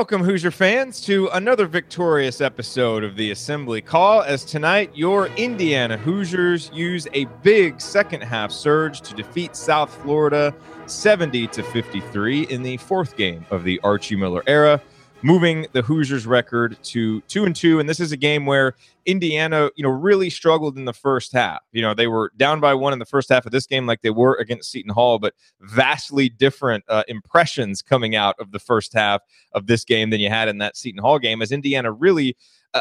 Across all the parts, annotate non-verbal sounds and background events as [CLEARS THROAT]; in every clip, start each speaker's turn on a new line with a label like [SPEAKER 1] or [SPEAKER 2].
[SPEAKER 1] welcome, Hoosier fans, to another victorious episode of the Assembly Call. As tonight, your Indiana Hoosiers use a big second half surge to defeat South Florida 70 to 53 in the fourth game of the Archie Miller era moving the Hoosiers record to 2 and 2 and this is a game where Indiana, you know, really struggled in the first half. You know, they were down by 1 in the first half of this game like they were against Seton Hall, but vastly different uh, impressions coming out of the first half of this game than you had in that Seton Hall game as Indiana really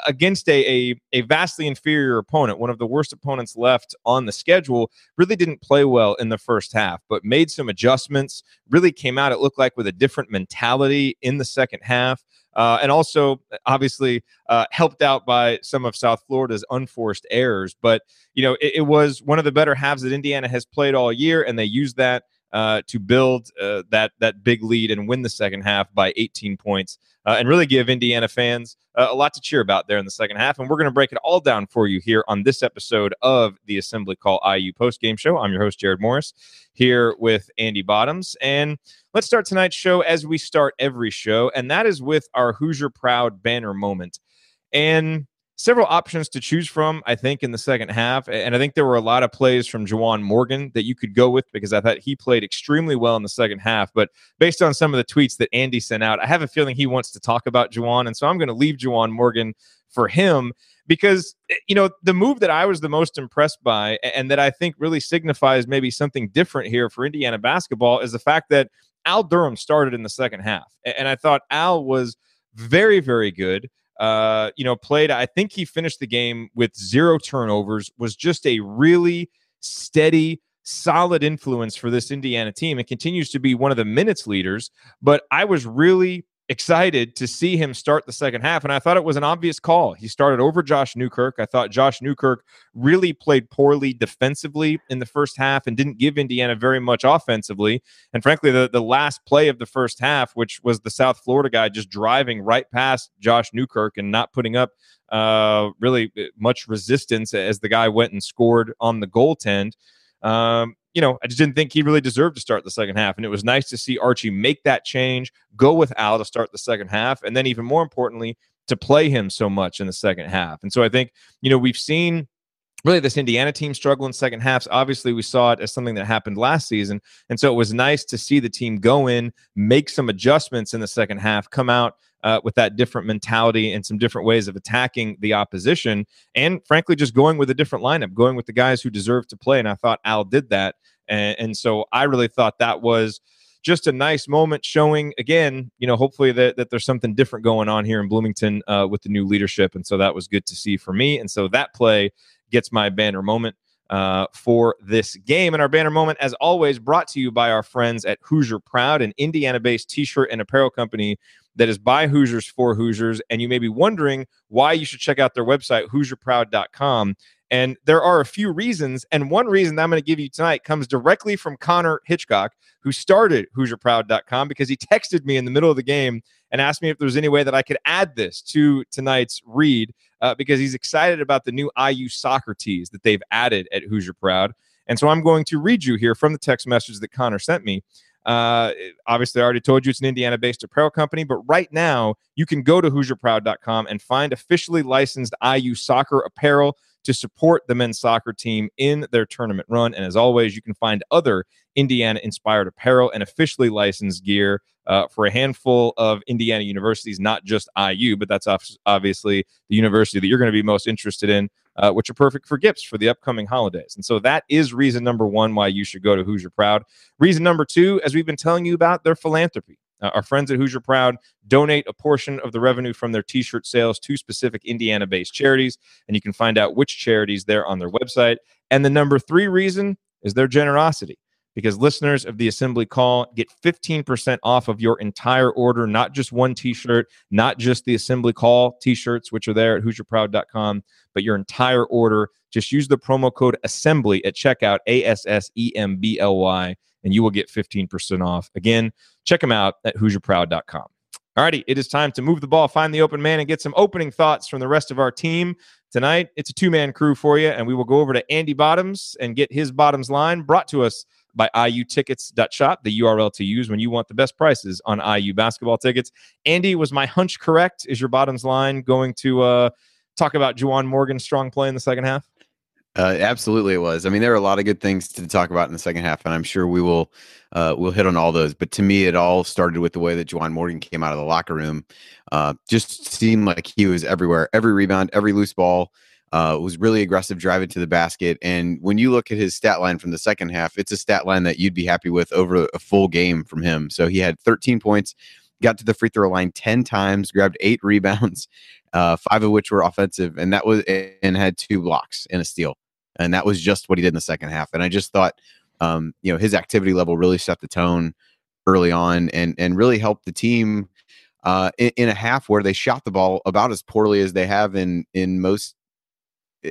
[SPEAKER 1] against a, a, a vastly inferior opponent, one of the worst opponents left on the schedule, really didn't play well in the first half, but made some adjustments. Really came out, it looked like, with a different mentality in the second half. Uh, and also, obviously, uh, helped out by some of South Florida's unforced errors. But, you know, it, it was one of the better halves that Indiana has played all year, and they used that uh, to build uh, that that big lead and win the second half by 18 points, uh, and really give Indiana fans uh, a lot to cheer about there in the second half. And we're going to break it all down for you here on this episode of the Assembly Call IU post game show. I'm your host Jerod Morris here with Andy Bottoms, and let's start tonight's show as we start every show, and that is with our Hoosier Proud banner moment. And several options to choose from, I think, in the second half. And I think there were a lot of plays from Juwan Morgan that you could go with because I thought he played extremely well in the second half. But based on some of the tweets that Andy sent out, I have a feeling he wants to talk about Juwan. And so I'm going to leave Juwan Morgan for him because eh, you know the move that I was the most impressed by and that I think really signifies maybe something different here for Indiana basketball is the fact that Al Durham started in the second half and I thought Al was very very good uh, you know, played. I think he finished the game with zero turnovers. Was just a really steady, solid influence for this Indiana team, and continues to be one of the minutes leaders. But I was really excited to see him start the second half. And I thought it was an obvious call. He started over Josh Newkirk. I thought Josh Newkirk really played poorly defensively in the first half and didn't give Indiana very much offensively. And frankly, the, the last play of the first half, which was the South Florida guy just driving right past Josh Newkirk and not putting up uh, really much resistance as the guy went and scored on the goaltend. Um, you know, I just didn't think he really deserved to start the second half. And it was nice to see Archie make that change, go with Al to start the second half, and then even more importantly, to play him so much in the second half. And so I think, you know, we've seen really this Indiana team struggle in second halves. Obviously, we saw it as something that happened last season. And so it was nice to see the team go in, make some adjustments in the second half, come out uh, with that different mentality and some different ways of attacking the opposition. And frankly, just going with a different lineup, going with the guys who deserve to play. And I thought Al did that. And, and so I really thought that was just a nice moment showing again, you know, hopefully that, that there's something different going on here in Bloomington uh, with the new leadership. And so that was good to see for me. And so that play gets my banner moment uh, for this game. And our banner moment, as always, brought to you by our friends at Hoosier Proud, an Indiana based t shirt and apparel company that is by Hoosiers for Hoosiers. And you may be wondering why you should check out their website, HoosierProud.com. And there are a few reasons. And one reason that I'm going to give you tonight comes directly from Connor Hitchcock, who started HoosierProud.com because he texted me in the middle of the game and asked me if there was any way that I could add this to tonight's read uh, because he's excited about the new IU soccer tees that they've added at Hoosier Proud. And so I'm going to read you here from the text message that Connor sent me. Uh, obviously, I already told you it's an Indiana based apparel company, but right now you can go to HoosierProud.com and find officially licensed IU soccer apparel to support the men's soccer team in their tournament run. And as always, you can find other Indiana inspired apparel and officially licensed gear uh, for a handful of Indiana universities, not just IU, but that's obviously the university that you're going to be most interested in, uh, which are perfect for gifts for the upcoming holidays. And so that is reason number one why you should go to Hoosier Proud. Reason number two, as we've been telling you about, their philanthropy. Uh, our friends at Hoosier Proud donate a portion of the revenue from their t shirt sales to specific Indiana based charities. And you can find out which charities there on their website. And the number three reason is their generosity because listeners of the assembly call get 15% off of your entire order, not just one t shirt, not just the assembly call t shirts, which are there at HoosierProud.com, but your entire order. Just use the promo code assembly at checkout, A S S E M B L Y, and you will get 15% off. Again, check them out at HoosierProud.com. Alrighty, it is time to move the ball, find the open man, and get some opening thoughts from the rest of our team. Tonight, it's a two man crew for you, and we will go over to Andy Bottoms and get his bottoms line brought to us by iutickets.shop, the URL to use when you want the best prices on IU basketball tickets. Andy, was my hunch correct? Is your bottoms line going to uh, talk about Juwan Morgan's strong play in the second half?
[SPEAKER 2] Uh, absolutely, it was. I mean, there are a lot of good things to talk about in the second half, and I'm sure we will uh, we'll hit on all those. But to me, it all started with the way that Juwan Morgan came out of the locker room. Uh, just seemed like he was everywhere, every rebound, every loose ball. Uh, was really aggressive driving to the basket. And when you look at his stat line from the second half, it's a stat line that you'd be happy with over a full game from him. So he had 13 points, got to the free throw line 10 times, grabbed eight [LAUGHS] rebounds, uh, five of which were offensive, and that was and had two blocks and a steal. And that was just what he did in the second half. And I just thought, um, you know, his activity level really set the tone early on and and really helped the team uh, in, in, a half where they shot the ball about as poorly as they have in in most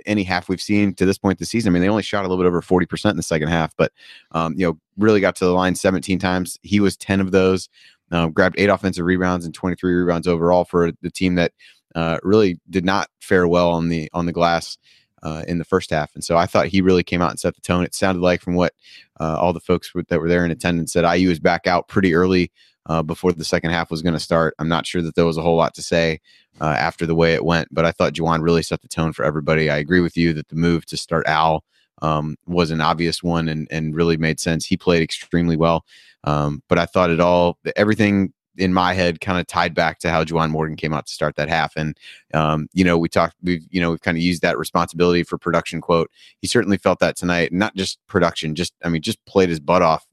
[SPEAKER 2] any half we've seen to this point this season. I mean, they only shot a little bit over 40% in the second half, but, um, you know, really got to the line 17 times. He was 10 of those, uh, grabbed eight offensive rebounds and 23 rebounds overall for the team that uh, really did not fare well on the, on the glass. Uh, in the first half, and so I thought he really came out and set the tone. It sounded like from what uh, all the folks that were there in attendance said, IU was back out pretty early uh, before the second half was going to start. I'm not sure that there was a whole lot to say uh, after the way it went, but I thought Juwan really set the tone for everybody. I agree with you that the move to start Al um, was an obvious one and and really made sense. He played extremely well, um, but I thought it all everything in my head kind of tied back to how Juwan Morgan came out to start that half. And, um, you know, we talked, we've, you know, we've kind of used that responsibility for production quote. He certainly felt that tonight, not just production, just, I mean, just played his butt off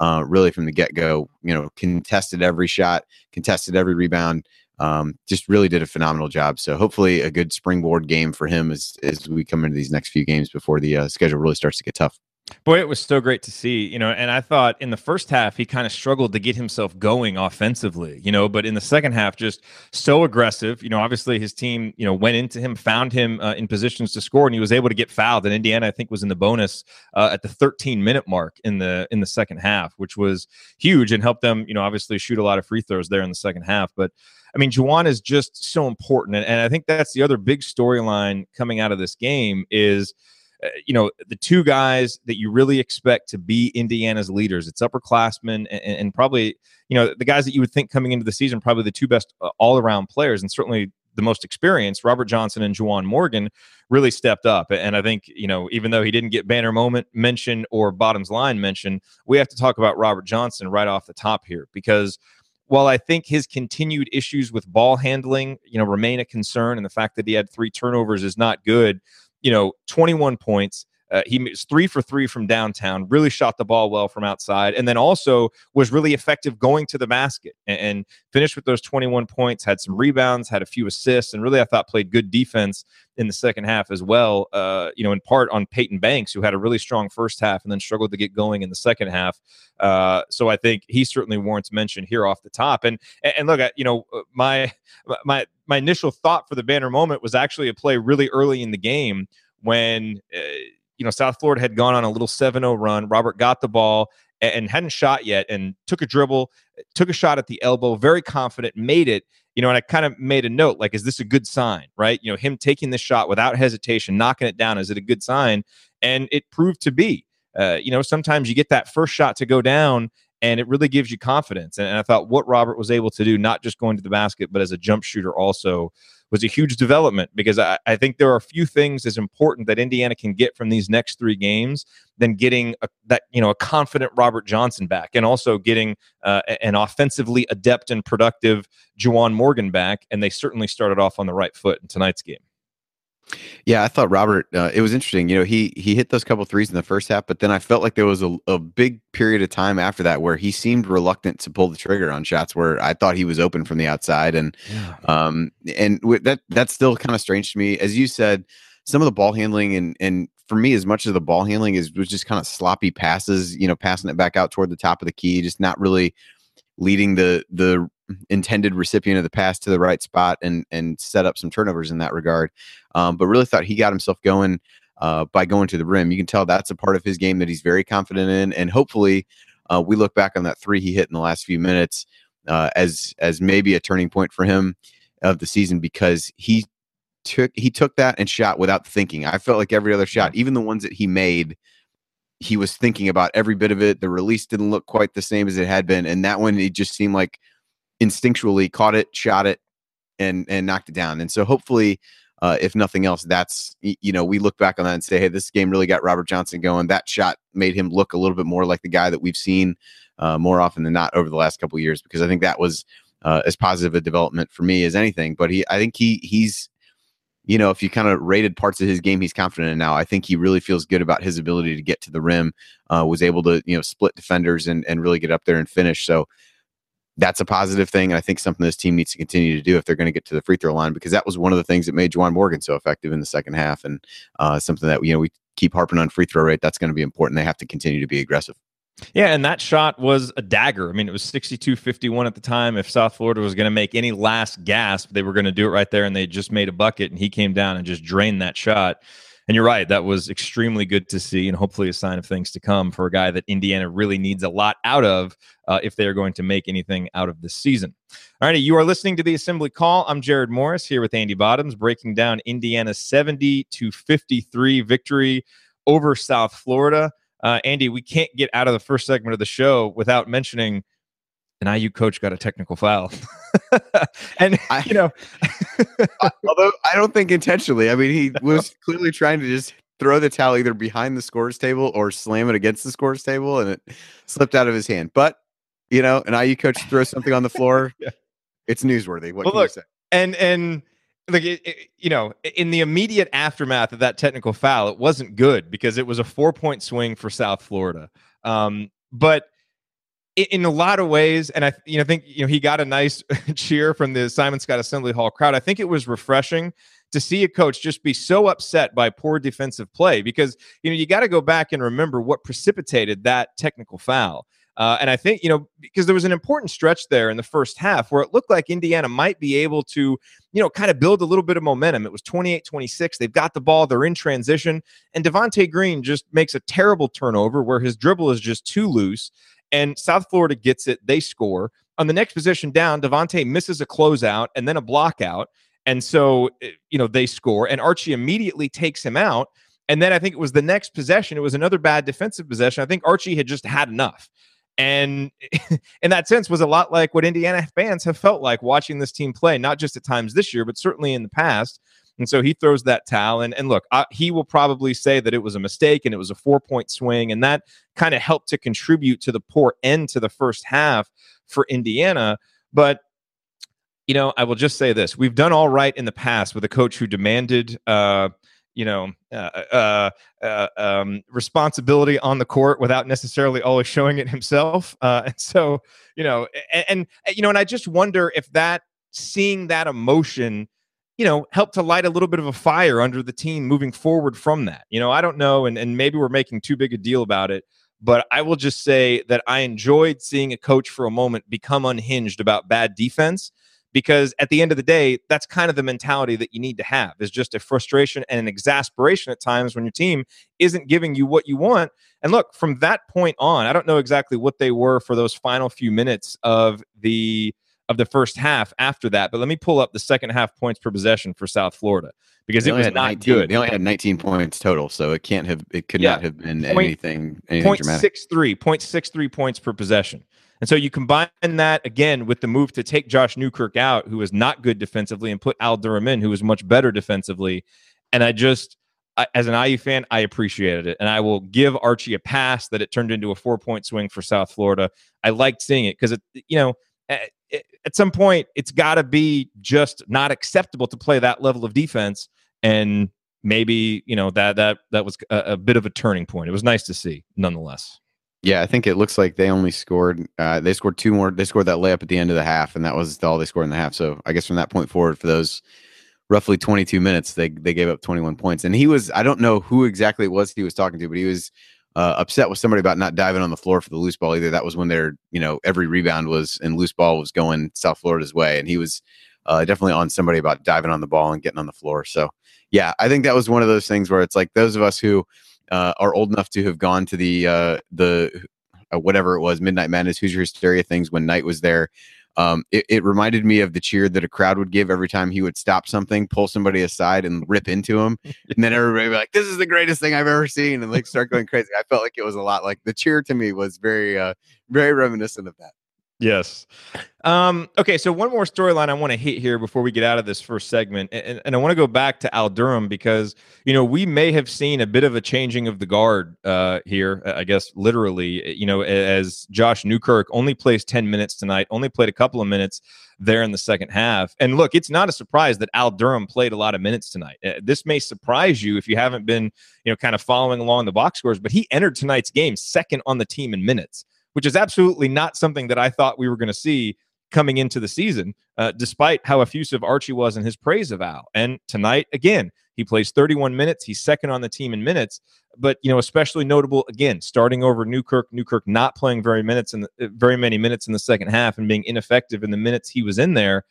[SPEAKER 2] uh, really from the get go. You know, contested every shot, contested every rebound. Um, just really did a phenomenal job. So hopefully, a good springboard game for him as as we come into these next few games before the uh, schedule really starts to get tough.
[SPEAKER 1] Boy, it was so great to see, you know, and I thought in the first half he kind of struggled to get himself going offensively, you know, but in the second half just so aggressive, you know, obviously his team, you know, went into him, found him uh, in positions to score and he was able to get fouled and Indiana I think was in the bonus uh, at the 13 minute mark in the in the second half, which was huge and helped them, you know, obviously shoot a lot of free throws there in the second half, but I mean, Juwan is just so important and, and I think that's the other big storyline coming out of this game is uh, you know, the two guys that you really expect to be Indiana's leaders. It's upperclassmen and, and, probably, you know, the guys that you would think coming into the season, probably the two best uh, all around players, and certainly the most experienced, Robert Johnson and Juwan Morgan, really stepped up. And I think, you know, even though he didn't get banner moment mention or bottoms line mention, we have to talk about Robert Johnson right off the top here because while I think his continued issues with ball handling, you know, remain a concern, and the fact that he had three turnovers is not good, you know, 21 points. Uh, he was three for three from downtown, really shot the ball well from outside, and then also was really effective going to the basket and, and, finished with those 21 points, had some rebounds, had a few assists, and really, I thought, played good defense in the second half as well. Uh, you know, in part on Payton Banks, who had a really strong first half and then struggled to get going in the second half. Uh, so I think he certainly warrants mention here off the top. And and, look, at you know, uh, my my my initial thought for the banner moment was actually a play really early in the game when uh, you know South Florida had gone on a little 7-0 run. Robert got the ball and hadn't shot yet and took a dribble, took a shot at the elbow, very confident, made it. You know, and I kind of made a note like, is this a good sign, right? You know, him taking this shot without hesitation, knocking it down, is it a good sign? And it proved to be. Uh, you know, sometimes you get that first shot to go down and it really gives you confidence. And, and, I thought what Robert was able to do, not just going to the basket, but as a jump shooter also, was a huge development because I, I think there are a few things as important that Indiana can get from these next three games than getting a, that you know a confident Robert Johnson back, and also getting uh, an offensively adept and productive Juwan Morgan back. And they certainly started off on the right foot in tonight's game.
[SPEAKER 2] Yeah, I thought Robert. Uh, it was interesting. You know, he he hit those couple threes in the first half, but then I felt like there was a, a big period of time after that where he seemed reluctant to pull the trigger on shots where I thought he was open from the outside, and yeah. um and w- that that's still kind of strange to me. As you said, some of the ball handling and and for me, as much as the ball handling is was just kind of sloppy passes. You know, passing it back out toward the top of the key, just not really leading the the intended recipient of the pass to the right spot and and set up some turnovers in that regard. Um, but really thought he got himself going uh, by going to the rim. You can tell that's a part of his game that he's very confident in, and hopefully uh, we look back on that three he hit in the last few minutes uh, as as maybe a turning point for him of the season because he took he took that and shot without thinking. I felt like every other shot, even the ones that he made, he was thinking about every bit of it. The release didn't look quite the same as it had been, and that one it just seemed like instinctually caught it, shot it, and and knocked it down. And so hopefully, uh, if nothing else, that's you know we look back on that and say, hey, this game really got Robert Johnson going. That shot made him look a little bit more like the guy that we've seen uh, more often than not over the last couple years. Because I think that was uh, as positive a development for me as anything. But he, I think he he's you know, if you kind of rated parts of his game, he's confident in now. I think he really feels good about his ability to get to the rim. Uh, was able to you know split defenders and and really get up there and finish. So that's a positive thing. And I think something this team needs to continue to do if they're going to get to the free throw line, because that was one of the things that made Juwan Morgan so effective in the second half. And uh, something that, you know, we keep harping on free throw rate. That's going to be important. They have to continue to be aggressive.
[SPEAKER 1] Yeah, and that shot was a dagger. I mean, it was 62 51 at the time. If South Florida was going to make any last gasp, they were going to do it right there, and they just made a bucket, and he came down and just drained that shot. And you're right, that was extremely good to see, and hopefully a sign of things to come for a guy that Indiana really needs a lot out of uh, if they are going to make anything out of this season. All righty, you are listening to the Assembly Call. I'm Jerod Morris here with Andy Bottoms, breaking down Indiana's 70 to 53 victory over South Florida. Uh, Andy, we can't get out of the first segment of the show without mentioning an IU coach got a technical foul. [LAUGHS] and I, you know, [LAUGHS]
[SPEAKER 2] although I don't think intentionally. I mean, he [LAUGHS] was clearly trying to just throw the towel either behind the scores table or slam it against the scores table, and it slipped out of his hand. But you know, an IU coach throws something on the floor. yeah. It's newsworthy. What well, can look, you say?
[SPEAKER 1] And and like it, it, you know, in the immediate aftermath of that technical foul, it wasn't good because it was a four point swing for South Florida. Um, but in a lot of ways, and I you know think you know he got a nice [LAUGHS] cheer from the Simon Skjodt Assembly Hall crowd. I think it was refreshing to see a coach just be so upset by poor defensive play because you know you got to go back and remember what precipitated that technical foul. Uh, and I think, you know, because there was an important stretch there in the first half where it looked like Indiana might be able to, you know, kind of build a little bit of momentum. It was 28 26. They've got the ball, they're in transition. And Devonte Green just makes a terrible turnover where his dribble is just too loose and South Florida gets it. They score. On the next position down, Devonte misses a closeout and then a block out. And so, eh, you know, they score, and Archie immediately takes him out. And then I think it was the next possession. It was another bad defensive possession. I think Archie had just had enough. And [LAUGHS] in that sense, was a lot like what Indiana fans have felt like watching this team play, not just at times this year, but certainly in the past. And so he throws that towel. And, and look, uh, he will probably say that it was a mistake and it was a four point swing. And that kind of helped to contribute to the poor end to the first half for Indiana. But you know, I will just say this: we've done all right in the past with a coach who demanded, uh, you know, uh, uh, uh um, responsibility on the court without necessarily always showing it himself. Uh, and so, you know, and, and you know, and I just wonder if that seeing that emotion you know, help to light a little bit of a fire under the team moving forward from that. You know, I don't know, and, and maybe we're making too big a deal about it, but I will just say that I enjoyed seeing a coach for a moment become unhinged about bad defense because at the end of the day, that's kind of the mentality that you need to have is just a frustration and an exasperation at times when your team isn't giving you what you want. And look, from that point on, I don't know exactly what they were for those final few minutes of the of the first half after that. But let me pull up the second half points per possession for South Florida because it was not
[SPEAKER 2] 19,
[SPEAKER 1] good.
[SPEAKER 2] They only had 19 points total, so it can't have it could yeah. not have been point, anything anything point dramatic.
[SPEAKER 1] 0.63, 0.63 points per possession. And so you combine that again with the move to take Josh Newkirk out, who was not good defensively, and put Al Durham in, who was much better defensively. And I just, I, as an IU fan, I appreciated it. And I will give Archie a pass that it turned into a four point swing for South Florida. I liked seeing it because it, you know, eh, at some point it's got to be just not acceptable to play that level of defense and maybe you know that that that was a, a bit of a turning point. It was nice to see, nonetheless.
[SPEAKER 2] Yeah, I think it looks like they only scored. Uh, they scored two more. They scored that layup at the end of the half, and that was all they scored in the half. So I guess from that point forward, for those roughly 22 minutes, they they gave up 21 points. And he was. I don't know who exactly it was he was talking to, but he was uh, upset with somebody about not diving on the floor for the loose ball. Either that was when they're you know every rebound was and loose ball was going South Florida's way, and he was uh, definitely on somebody about diving on the ball and getting on the floor. So yeah, I think that was one of those things where it's like those of us who uh, are old enough to have gone to the uh, the uh, whatever it was Midnight Madness Hoosier Hysteria things when Knight was there. Um, it, it, reminded me of the cheer that a crowd would give every time he would stop something, pull somebody aside, and rip into him, [LAUGHS] and then everybody would be like, "This is the greatest thing I've ever seen," and like start going crazy. I felt like it was a lot like the cheer to me was very, uh, very reminiscent of that.
[SPEAKER 1] Yes. Um, okay, so one more storyline I want to hit here before we get out of this first segment, and, and I want to go back to Al Durham because you know we may have seen a bit of a changing of the guard uh, here. I guess literally, you know, as Josh Newkirk only plays ten minutes tonight, only played a couple of minutes there in the second half. And look, it's not a surprise that Al Durham played a lot of minutes tonight. Uh, this may surprise you if you haven't been, you know, kind of following along the box scores, but he entered tonight's game second on the team in minutes which is absolutely not something that I thought we were going to see coming into the season, uh, despite how effusive Archie was in his praise of Al. And tonight, again, he plays 31 minutes. He's second on the team in minutes, but you know, especially notable again, starting over Newkirk. Newkirk not playing very minutes in the, uh, very many minutes in the second half and being ineffective in the minutes he was in there.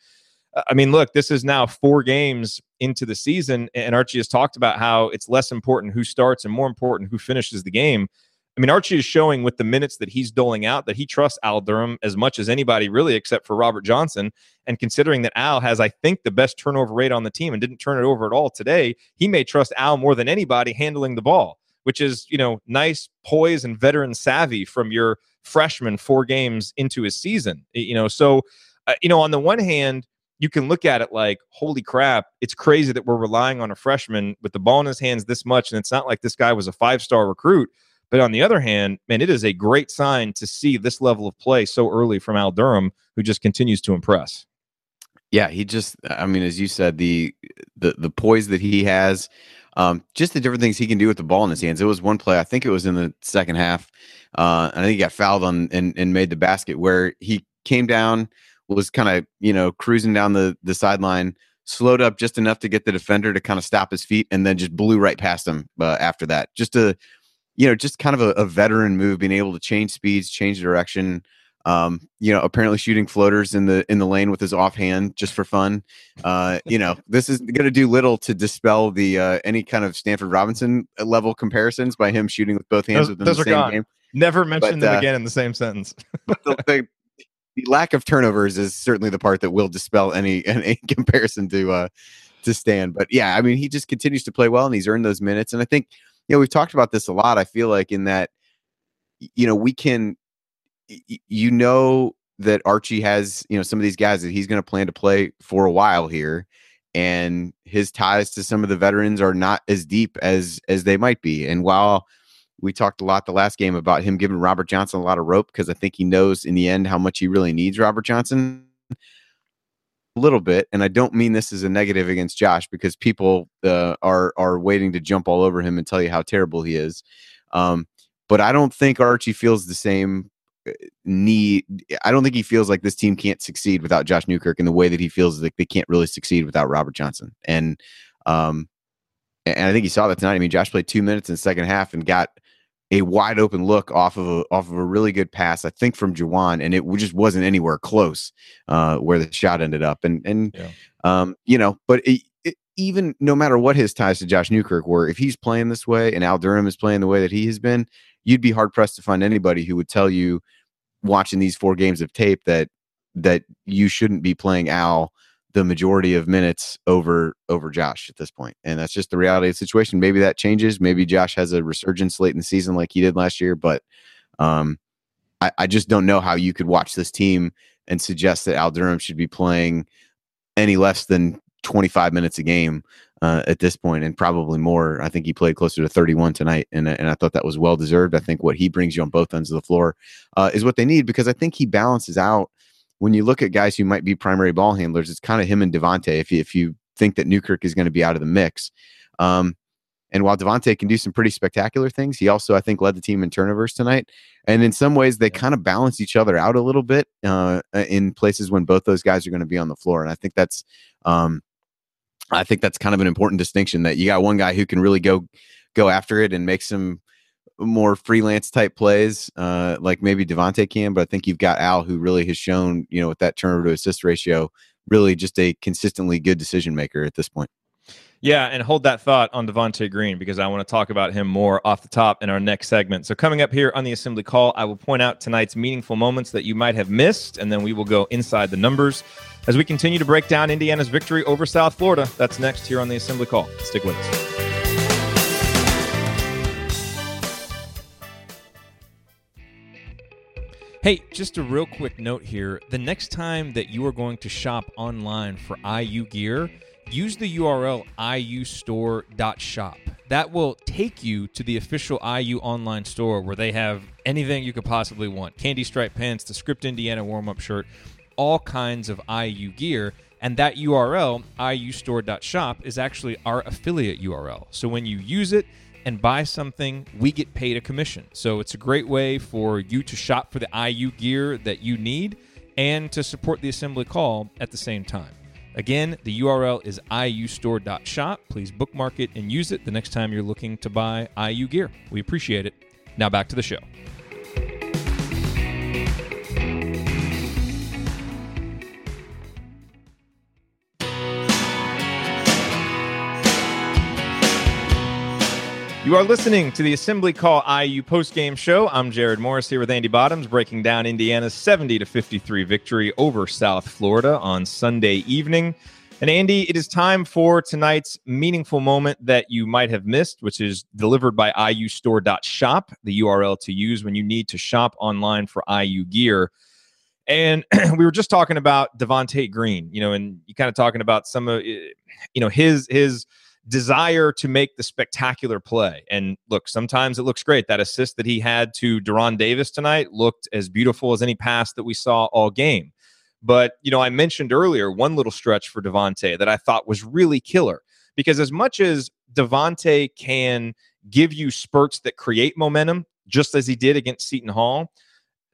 [SPEAKER 1] Uh, I mean, look, this is now four games into the season, and Archie has talked about how it's less important who starts and more important who finishes the game. I mean, Archie is showing with the minutes that he's doling out that he trusts Al Durham as much as anybody, really, except for Robert Johnson. And considering that Al has, I think, the best turnover rate on the team and didn't turn it over at all today, he may trust Al more than anybody handling the ball, which is, you know, nice poise and veteran savvy from your freshman four games into his season. You know, so, uh, you know, on the one hand, you can look at it like, holy crap, it's crazy that we're relying on a freshman with the ball in his hands this much. And it's not like this guy was a five star recruit but on the other hand, man, it is a great sign to see this level of play so early from Al Durham, who just continues to impress.
[SPEAKER 2] Yeah, he just I mean, as you said, the the the poise that he has, um, just the different things he can do with the ball in his hands. It was one play, I think it was in the second half. Uh, and I think he got fouled on and, and made the basket where he came down, was kind of, you know, cruising down the the sideline, slowed up just enough to get the defender to kind of stop his feet, and then just blew right past him uh, after that. Just a you know, just kind of a, a, veteran move, being able to change speeds, change direction. Um, you know, apparently shooting floaters in the in the lane with his offhand just for fun. Uh, you know, [LAUGHS] this is going to do little to dispel the uh, any kind of Stanford Robinson uh, level comparisons by him shooting with both hands
[SPEAKER 1] those,
[SPEAKER 2] within
[SPEAKER 1] those
[SPEAKER 2] the same
[SPEAKER 1] gone.
[SPEAKER 2] game.
[SPEAKER 1] Never mention them uh, again in the same sentence. [LAUGHS]
[SPEAKER 2] but the, the, the, lack of turnovers is certainly the part that will dispel any [LAUGHS] any comparison to uh to Stan. But yeah, I mean, he just continues to play well and he's earned those minutes, and I think you know, we've talked about this a lot. I feel like in that, you know, we can, you know, that Archie has, you know, some of these guys that he's going to plan to play for a while here, and his ties to some of the veterans are not as deep as as they might be. And while we talked a lot the last game about him giving Robert Johnson a lot of rope because I think he knows in the end how much he really needs Robert Johnson little bit, and I don't mean this as a negative against Josh because people uh, are are waiting to jump all over him and tell you how terrible he is. Um, but I don't think Archie feels the same uh, need. I don't think he feels like this team can't succeed without Josh Newkirk in the way that he feels like they can't really succeed without Robert Johnson. And um, and I think he saw that tonight. I mean, Josh played two minutes in the second half and got a wide open look off of a off of a really good pass, I think from Juwan, and it just wasn't anywhere close uh, where the shot ended up. And and yeah. um, you know, but it, it, even no matter what his ties to Josh Newkirk were, if he's playing this way and Al Durham is playing the way that he has been, you'd be hard pressed to find anybody who would tell you watching these four games of tape that that you shouldn't be playing Al the majority of minutes over over Josh at this point. And that's just the reality of the situation. Maybe that changes. Maybe Josh has a resurgence late in the season like he did last year, but um I, I just don't know how you could watch this team and suggest that Al Durham should be playing any less than 25 minutes a game uh, at this point and probably more. I think he played closer to 31 tonight, and, and I thought that was well deserved. I think what he brings you on both ends of the floor uh, is what they need because I think he balances out when you look at guys who might be primary ball handlers, it's kind of him and Devonte. If you, if you think that Newkirk is going to be out of the mix, um, And while Devonte can do some pretty spectacular things, he also, I think, led the team in turnovers tonight. And in some ways, they kind of balance each other out a little bit uh, in places when both those guys are going to be on the floor. And I think that's, um, I think that's kind of an important distinction that you got one guy who can really go go after it and make some more freelance type plays, uh, like maybe Devonte can. But I think you've got Al, who really has shown, you know, with that turnover to assist ratio, really just a consistently good decision maker at this point.
[SPEAKER 1] Yeah, and hold that thought on Devonte Green because I want to talk about him more off the top in our next segment. So, coming up here on the Assembly Call, I will point out tonight's meaningful moments that you might have missed, and then we will go inside the numbers as we continue to break down Indiana's victory over South Florida. That's next here on the Assembly Call. Stick with us. Hey, just a real quick note here. The next time that you are going to shop online for IU gear, use the URL iustore.shop. That will take you to the official IU online store where they have anything you could possibly want candy stripe pants, the Script Indiana warm up shirt, all kinds of IU gear. And that URL, iustore.shop, is actually our affiliate URL. So when you use it, and buy something, we get paid a commission. So it's a great way for you to shop for the IU gear that you need and to support the assembly call at the same time. Again, the URL is iustore.shop. Please bookmark it and use it the next time you're looking to buy IU gear. We appreciate it. Now back to the show. You are listening to the Assembly Call IU postgame show. I'm Jerod Morris here with Andy Bottoms, breaking down Indiana's 70 to 53 victory over South Florida on Sunday evening. And Andy, it is time for tonight's meaningful moment that you might have missed, which is delivered by iustore.shop, the URL to use when you need to shop online for IU gear. And [CLEARS THROAT] we were just talking about Devonte Green, you know, and you kind of talking about some of, eh, you know, his his desire to make the spectacular play. And look, sometimes it looks great. That assist that he had to De'Ron Davis tonight looked as beautiful as any pass that we saw all game. But, you know, I mentioned earlier one little stretch for Devonte that I thought was really killer because as much as Devonte can give you spurts that create momentum, just as he did against Seton Hall,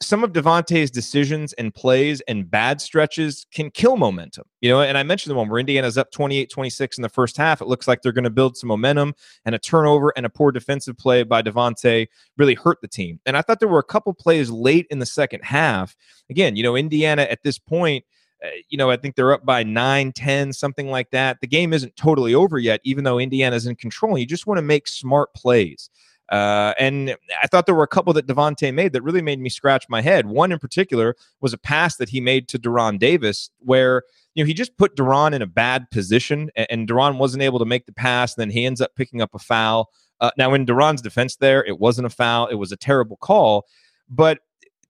[SPEAKER 1] some of Devonte's decisions and plays and bad stretches can kill momentum. You know, and I mentioned the one where Indiana's up 28-26 in the first half. It looks like they're going to build some momentum and a turnover and a poor defensive play by Devonte really hurt the team. And I thought there were a couple plays late in the second half. Again, you know, Indiana at this point uh, you know, I think they're up by 9, 10, something like that. The game isn't totally over yet, even though Indiana's in control. You just want to make smart plays. Uh, and I thought there were a couple that Devonte made that really made me scratch my head. One in particular was a pass that he made to De'Ron Davis, where you know he just put De'Ron in a bad position, and, and wasn't able to make the pass. And then he ends up picking up a foul. Uh, now, in De'Ron's defense, there it wasn't a foul; it was a terrible call. But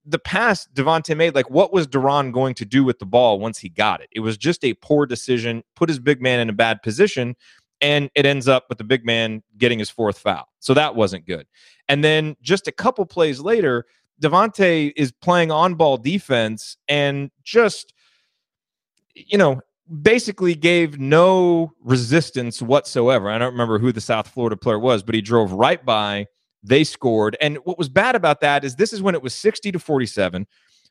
[SPEAKER 1] the pass Devonte made, like what was De'Ron going to do with the ball once he got it? It was just a poor decision, put his big man in a bad position and it ends up with the big man getting his fourth foul. So that wasn't good. And then just a couple plays later, Devonte is playing on ball defense and just, you know, basically gave no resistance whatsoever. I don't remember who the South Florida player was, but he drove right by. They scored. And what was bad about that is this is when it was 60 to 47.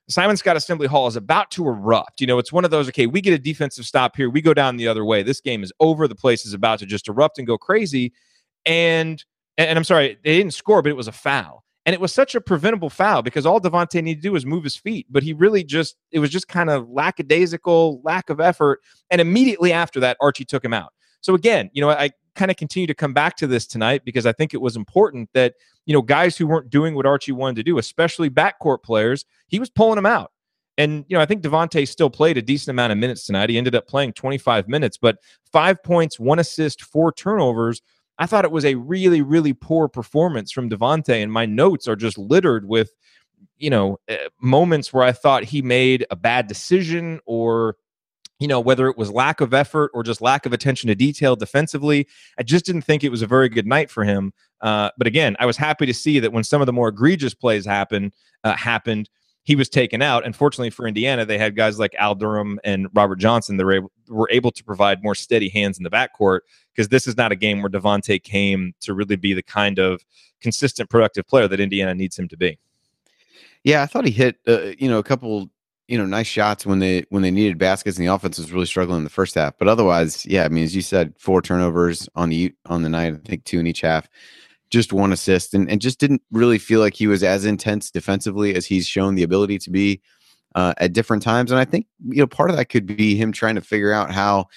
[SPEAKER 1] Simon Skjodt Assembly Hall is about to erupt. You know, it's one of those, okay, we get a defensive stop here. We go down the other way. This game is over. The place is about to just erupt and go crazy. And, and I'm sorry, they didn't score, but it was a foul. And it was such a preventable foul because all Devonte needed to do was move his feet. But he really just, it was just kind of lackadaisical, lack of effort. And immediately after that, Archie took him out. So again, you know, I kind of continue to come back to this tonight because I think it was important that, you know, guys who weren't doing what Archie wanted to do, especially backcourt players, he was pulling them out. And, you know, I think Devonte still played a decent amount of minutes tonight. He ended up playing 25 minutes, but five points, one assist, four turnovers. I thought it was a really, really poor performance from Devonte. And my notes are just littered with, you know, uh, moments where I thought he made a bad decision or you know, whether it was lack of effort or just lack of attention to detail defensively. I just didn't think it was a very good night for him. Uh, but again, I was happy to see that when some of the more egregious plays happened, uh, happened, he was taken out. Unfortunately for Indiana, they had guys like Al Durham and Robert Johnson that were able, were able to provide more steady hands in the backcourt because this is not a game where Devonte came to really be the kind of consistent, productive player that Indiana needs him to be.
[SPEAKER 2] Yeah, I thought he hit uh, you know a couple you know nice shots when they when they needed baskets and the offense was really struggling in the first half. But otherwise, yeah, I mean as you said, four turnovers on the on the night. I think two in each half just one assist and, and just didn't really feel like he was as intense defensively as he's shown the ability to be uh, at different times. And I think, you know, part of that could be him trying to figure out how,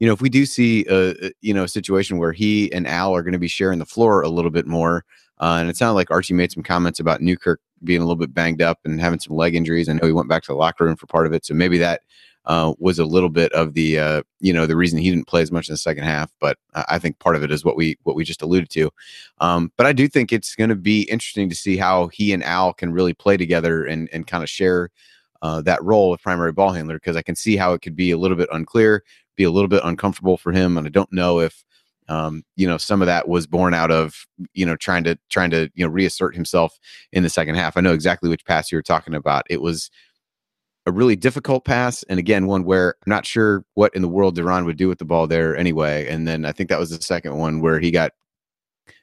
[SPEAKER 2] you know, if we do see a, you know, a situation where he and Al are going to be sharing the floor a little bit more, uh, and it sounded like Archie made some comments about Newkirk being a little bit banged up and having some leg injuries. I know he went back to the locker room for part of it. So maybe that uh, was a little bit of the uh, you know the reason he didn't play as much in the second half. But I think part of it is what we what we just alluded to. Um, but I do think it's going to be interesting to see how he and Al can really play together and and kind of share uh, that role of primary ball handler because I can see how it could be a little bit unclear, be a little bit uncomfortable for him, and I don't know if. Um, you know, some of that was born out of you know trying to trying to you know reassert himself in the second half. I know exactly which pass you were talking about. It was a really difficult pass, and again, one where I'm not sure what in the world De'Ron would do with the ball there anyway. And then I think that was the second one where he got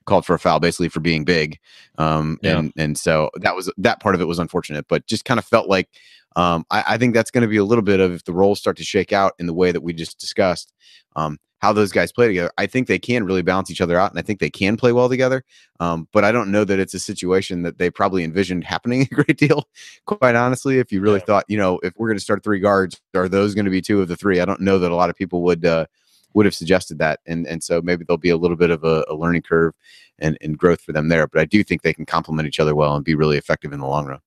[SPEAKER 2] called for a foul basically for being big. Um, yeah. and and so that was that part of it was unfortunate, but just kind of felt like um, I, I think that's going to be a little bit of if the roles start to shake out in the way that we just discussed. Um, how those guys play together. I think they can really balance each other out, and I think they can play well together. Um, but I don't know that it's a situation that they probably envisioned happening [LAUGHS] a great deal. Quite honestly, if you really yeah. thought, you know, if we're going to start three guards, are those going to be two of the three? I don't know that a lot of people would uh, would have suggested that, and and so maybe there'll be a little bit of a, a learning curve and, and growth for them there. But I do think they can complement each other well and be really effective in the long run.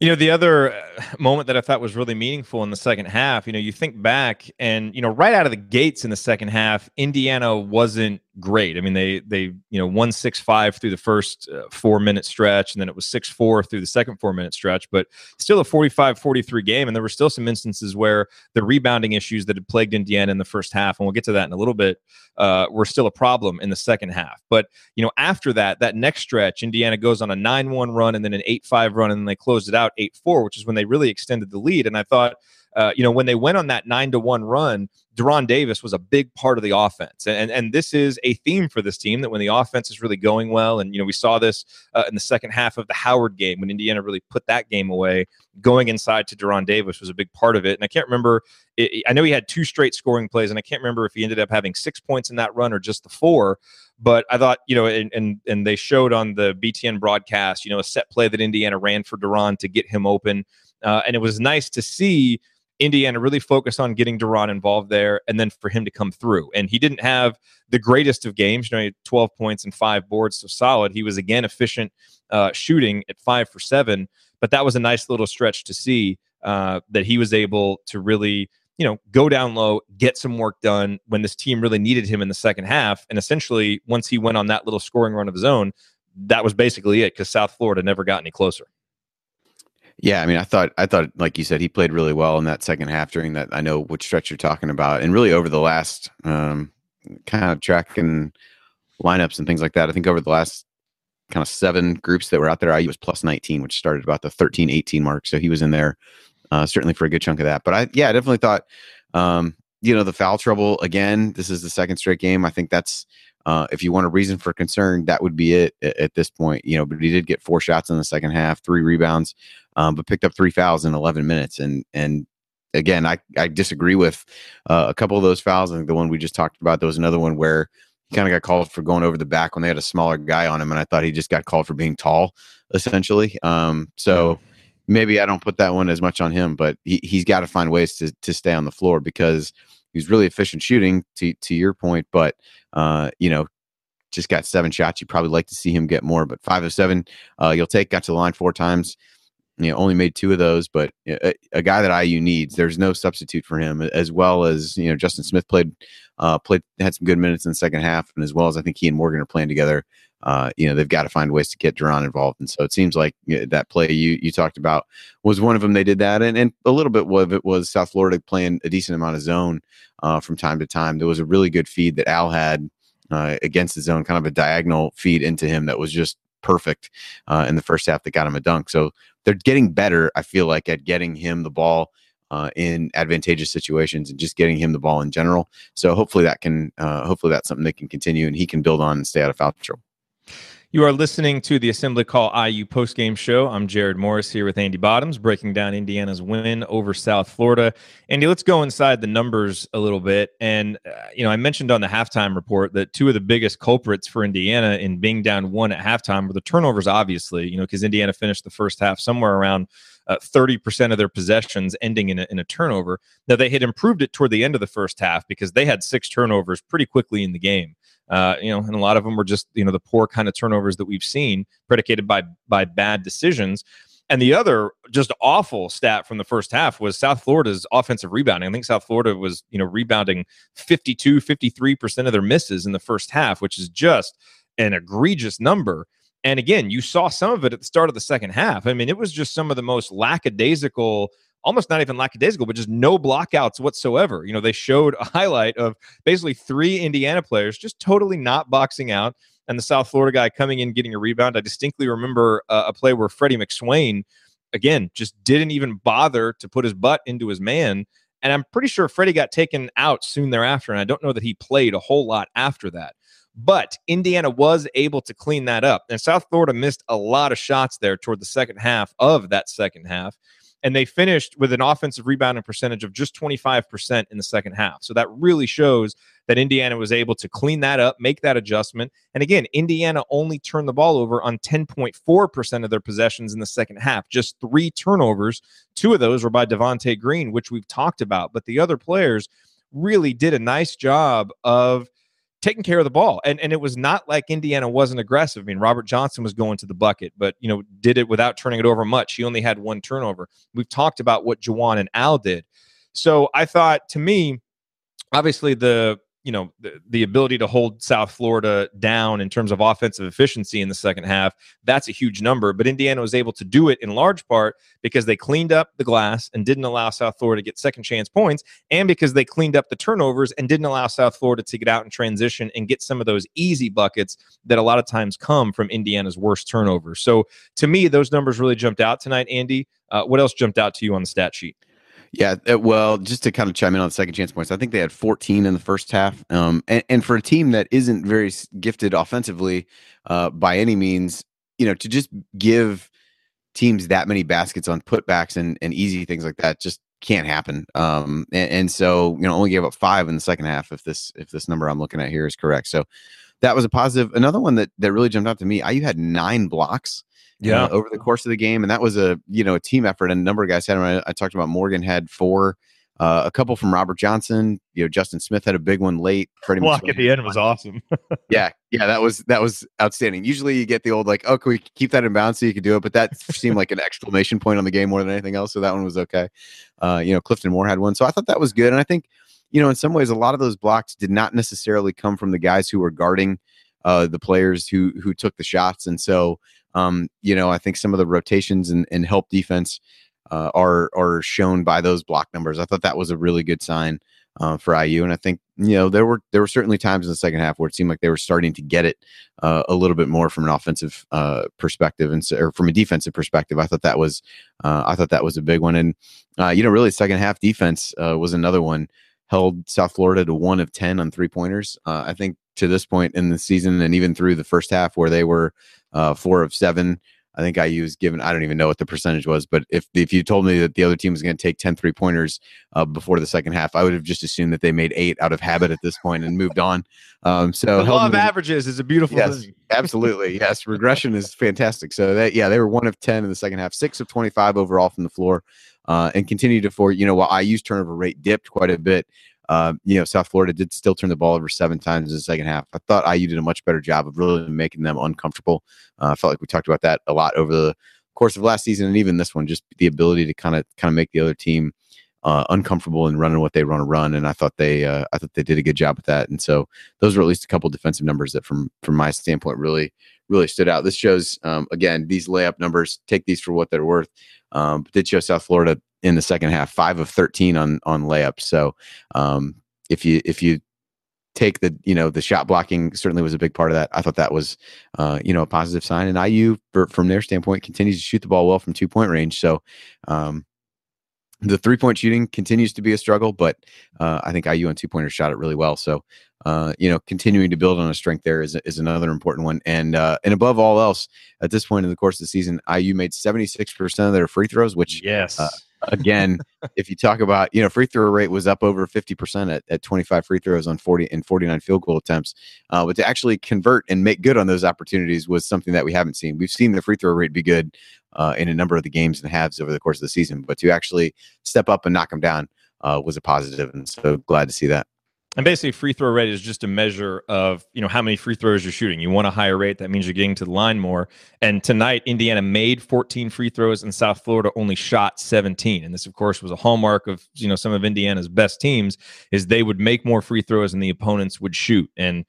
[SPEAKER 1] You know, the other uh, moment that I thought was really meaningful in the second half, you know, you think back and, you know, right out of the gates in the second half, Indiana wasn't great. I mean, they they you know won six five through the first uh, four minute stretch, and then it was six four through the second four minute stretch. But still a 45-43 game, and there were still some instances where the rebounding issues that had plagued Indiana in the first half, and we'll get to that in a little bit, uh, were still a problem in the second half. But you know, after that, that next stretch, Indiana goes on a nine one run, and then an eight five run, and then they closed it out eight four, which is when they really extended the lead. And I thought uh, you know, when they went on that nine to one run, De'Ron Davis was a big part of the offense. And, and this is a theme for this team that when the offense is really going well, and, you know, we saw this uh, in the second half of the Howard game when Indiana really put that game away, going inside to De'Ron Davis was a big part of it. And I can't remember, I know he had two straight scoring plays, and I can't remember if he ended up having six points in that run or just the four. But I thought, you know, and, and, and they showed on the BTN broadcast, you know, a set play that Indiana ran for De'Ron to get him open. Uh, and it was nice to see Indiana really focused on getting De'Ron involved there and then for him to come through. And he didn't have the greatest of games, you know, 12 points and five boards, so solid. He was again efficient uh, shooting at five for seven, but that was a nice little stretch to see uh, that he was able to really, you know, go down low, get some work done when this team really needed him in the second half. And essentially, once he went on that little scoring run of his own, that was basically it because South Florida never got any closer.
[SPEAKER 2] Yeah, I mean, I thought I thought like you said, he played really well in that second half during that. I know which stretch you're talking about, and really over the last um, kind of tracking lineups and things like that. I think over the last kind of seven groups that were out there, IU was plus 19, which started about the 13, 18 mark. So he was in there uh, certainly for a good chunk of that. But I, yeah, I definitely thought, um, you know, the foul trouble again. This is the second straight game. I think that's uh, if you want a reason for concern, that would be it at, at, this point. You know, but he did get four shots in the second half, three rebounds, um, but picked up three fouls in 11 minutes. And and again, I I disagree with uh, a couple of those fouls. I think the one we just talked about, there was another one where he kind of got called for going over the back when they had a smaller guy on him, and I thought he just got called for being tall, essentially. Um, so maybe I don't put that one as much on him, but he, he's got to find ways to to stay on the floor because he's really efficient shooting. To to your point, but uh, you know, just got seven shots. You probably like to see him get more, but five of seven, uh, you'll take. Got to the line four times. You know, only made two of those, but a, a, guy that IU needs. There's no substitute for him. As well as you know, Justin Smith played, uh, played had some good minutes in the second half, and as well as I think he and Morgan are playing together. Uh, you know, they've got to find ways to get De'Ron involved, and so it seems like that play you you talked about was one of them. They did that, and and a little bit of it was South Florida playing a decent amount of zone uh, from time to time. There was a really good feed that Al had uh, against his zone, kind of a diagonal feed into him that was just perfect uh, in the first half that got him a dunk. So they're getting better. I feel like at getting him the ball uh, in advantageous situations and just getting him the ball in general. So hopefully that can uh, hopefully that's something they can continue and he can build on and stay out of foul trouble.
[SPEAKER 1] You are listening to the Assembly Call IU postgame show. I'm Jerod Morris here with Andy Bottoms, breaking down Indiana's win over South Florida. Andy, let's go inside the numbers a little bit. And, uh, you know, I mentioned on the halftime report that two of the biggest culprits for Indiana in being down one at halftime were the turnovers, obviously, you know, because Indiana finished the first half somewhere around uh, 30% of their possessions ending in a, in a turnover. Now, they had improved it toward the end of the first half because they had six turnovers pretty quickly in the game. Uh, you know, and a lot of them were just you know the poor kind of turnovers that we've seen, predicated by by bad decisions. And the other just awful stat from the first half was South Florida's offensive rebounding. I think South Florida was, you know, rebounding 52, 53% of their misses in the first half, which is just an egregious number. And again, you saw some of it at the start of the second half. I mean, it was just some of the most lackadaisical almost not even lackadaisical, but just no blockouts whatsoever. You know, they showed a highlight of basically three Indiana players just totally not boxing out, and the South Florida guy coming in getting a rebound. I distinctly remember uh, a play where Freddie McSwain, again, just didn't even bother to put his butt into his man. And I'm pretty sure Freddie got taken out soon thereafter. And I don't know that he played a whole lot after that. But Indiana was able to clean that up. And South Florida missed a lot of shots there toward the second half of that second half and they finished with an offensive rebounding percentage of just 25% in the second half. So that really shows that Indiana was able to clean that up, make that adjustment. And again, Indiana only turned the ball over on 10.4% of their possessions in the second half, just three turnovers. Two of those were by Devonte Green, which we've talked about, but the other players really did a nice job of taking care of the ball. And and it was not like Indiana wasn't aggressive. I mean, Robert Johnson was going to the bucket, but you know, did it without turning it over much. He only had one turnover. We've talked about what Juwan and Al did. So I thought to me, obviously the you know the, the ability to hold South Florida down in terms of offensive efficiency in the second half that's a huge number. But Indiana was able to do it in large part because they cleaned up the glass and didn't allow South Florida to get second chance points and because they cleaned up the turnovers and didn't allow South Florida to get out in transition and get some of those easy buckets that a lot of times come from Indiana's worst turnovers. So to me those numbers really jumped out tonight Andy. Uh, what else jumped out to you on the stat sheet
[SPEAKER 2] yeah, uh, well, just to kind of chime in on the second chance points, I think they had 14 in the first half. Um, and, and for a team that isn't very gifted offensively uh, by any means, you know, to just give teams that many baskets on putbacks and, and easy things like that just can't happen. Um, and, and so, you know, only gave up five in the second half if this if this number I'm looking at here is correct. So that was a positive. Another one that that really jumped out to me, IU had nine blocks yeah. Uh, over the course of the game. And that was a, you know, a team effort. And a number of guys had I, I talked about Morgan had four, uh, a couple from Robert Johnson, you know, Justin Smith had a big one late.
[SPEAKER 1] Freddie block at the end was [LAUGHS] awesome.
[SPEAKER 2] yeah. Yeah. That was, that was outstanding. Usually you get the old, like, oh, can we keep that in bounds so you can do it? But that seemed like an exclamation point on the game more than anything else. So that one was okay. Uh, you know, Clifton Moore had one. So I thought that was good. And I think, you know, in some ways, a lot of those blocks did not necessarily come from the guys who were guarding uh, the players who who took the shots. And so, um, you know, I think some of the rotations and, and help defense uh, are are shown by those block numbers. I thought that was a really good sign uh, for IU, and I think you know there were there were certainly times in the second half where it seemed like they were starting to get it uh, a little bit more from an offensive uh, perspective and so, or from a defensive perspective. I thought that was uh, I thought that was a big one, and uh, you know, really second half defense was another one. Held South Florida to one of ten on three pointers. I think to this point in the season, and even through the first half where they were uh, four of seven. I think IU was given, I don't even know what the percentage was, but if if you told me that the other team was going to take 10 three pointers uh, before the second half, I would have just assumed that they made eight out of habit at this point and moved on. Um, so
[SPEAKER 1] the law of averages is a beautiful
[SPEAKER 2] yes,
[SPEAKER 1] thing. [LAUGHS]
[SPEAKER 2] absolutely. Yes. Regression is fantastic. So that, yeah, they were one of 10 in the second half, six of 25 overall from the floor. Uh, and continue to for you know while IU's turnover rate dipped quite a bit, uh, you know, South Florida did still turn the ball over seven times in the second half. I thought IU did a much better job of really making them uncomfortable. Uh, I felt like we talked about that a lot over the course of last season and even this one, just the ability to kind of kind of make the other team uh, uncomfortable and running what they want to run. And I thought they uh, I thought they did a good job with that. And so those were at least a couple defensive numbers that from from my standpoint really really stood out. This shows um, again these layup numbers. Take these for what they're worth. Um, but did show South Florida in the second half, five of 13 on on layups. So um, if you if you take the you know the shot blocking certainly was a big part of that. I thought that was uh, you know a positive sign, and IU for, from their standpoint continues to shoot the ball well from two point range. So um, the three point shooting continues to be a struggle, but uh, I think IU on two pointers shot it really well. So uh, you know, continuing to build on a strength there is, is another important one. And uh, and above all else, at this point in the course of the season, IU made seventy six percent of their free throws, which
[SPEAKER 1] yes.
[SPEAKER 2] Again, if you talk about, you know, free throw rate was up over 50% at, at 25 free throws on 40 and 49 field goal attempts. Uh, but to actually convert and make good on those opportunities was something that we haven't seen. We've seen the free throw rate be good uh, in a number of the games and halves over the course of the season, but to actually step up and knock them down uh, was a positive, And so glad to see that.
[SPEAKER 1] And basically, free throw rate is just a measure of you know how many free throws you're shooting. You want a higher rate, that means you're getting to the line more. And tonight, Indiana made 14 free throws, and South Florida only shot 17. And this, of course, was a hallmark of you know some of Indiana's best teams is they would make more free throws and the opponents would shoot. And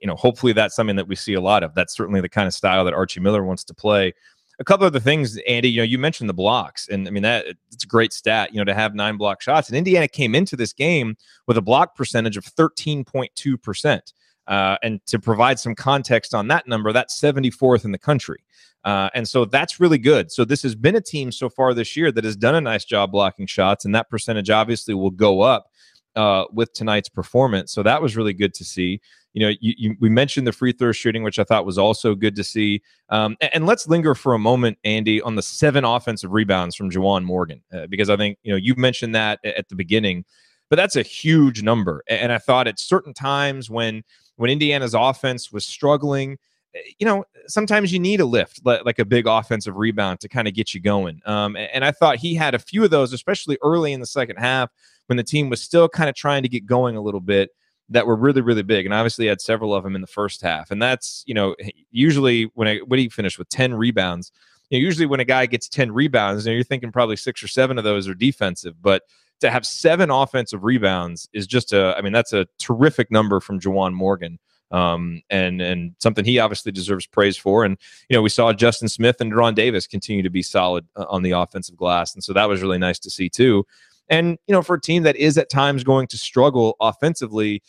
[SPEAKER 1] you know, hopefully, that's something that we see a lot of. That's certainly the kind of style that Archie Miller wants to play a couple of the things, Andy, you know, you mentioned the blocks, and I mean that it's a great stat, you know, to have nine block shots. And Indiana came into this game with a block percentage of 13.2 percent. Uh, and to provide some context on that number, that's 74th in the country. Uh, and so that's really good. So this has been a team so far this year that has done a nice job blocking shots, and that percentage obviously will go up uh, with tonight's performance. So that was really good to see you know, you, you, we mentioned the free throw shooting, which I thought was also good to see. Um, and, and, let's linger for a moment, Andy, on the seven offensive rebounds from Juwan Morgan, uh, because I think you know you mentioned that at the beginning, but that's a huge number. And I thought at certain times when when Indiana's offense was struggling, eh, you know, sometimes you need a lift, like a big offensive rebound to kind of get you going. Um, and I thought he had a few of those, especially early in the second half when the team was still kind of trying to get going a little bit that were really really big and obviously had several of them in the first half and that's you know usually when I what do you finish with 10 rebounds you know, usually when a guy gets 10 rebounds you know, you're thinking probably six or seven of those are defensive but to have seven offensive rebounds is just a I mean that's a terrific number from Juwan Morgan um, and and something he obviously deserves praise for. And you know, we saw Justin Smith and De'Ron Davis continue to be solid uh, on the offensive glass, and so that was really nice to see too. And, you know, for a team that is at times going to struggle offensively,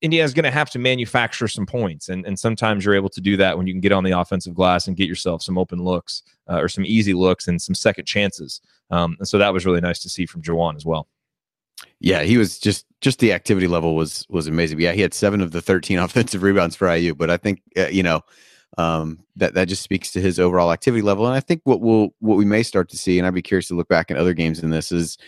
[SPEAKER 1] Indiana's going to have to manufacture some points. And, and sometimes you're able to do that when you can get on the offensive glass and get yourself some open looks uh, or some easy looks and some second chances. Um, and so that was really nice to see from Juwan as well.
[SPEAKER 2] Yeah, he was just just the activity level was was amazing. Yeah, he had seven of the thirteen [LAUGHS] offensive rebounds for IU, but I think uh, you know um, that that just speaks to his overall activity level. And I think what we'll what we may start to see, and I'd be curious to look back at other games in this, is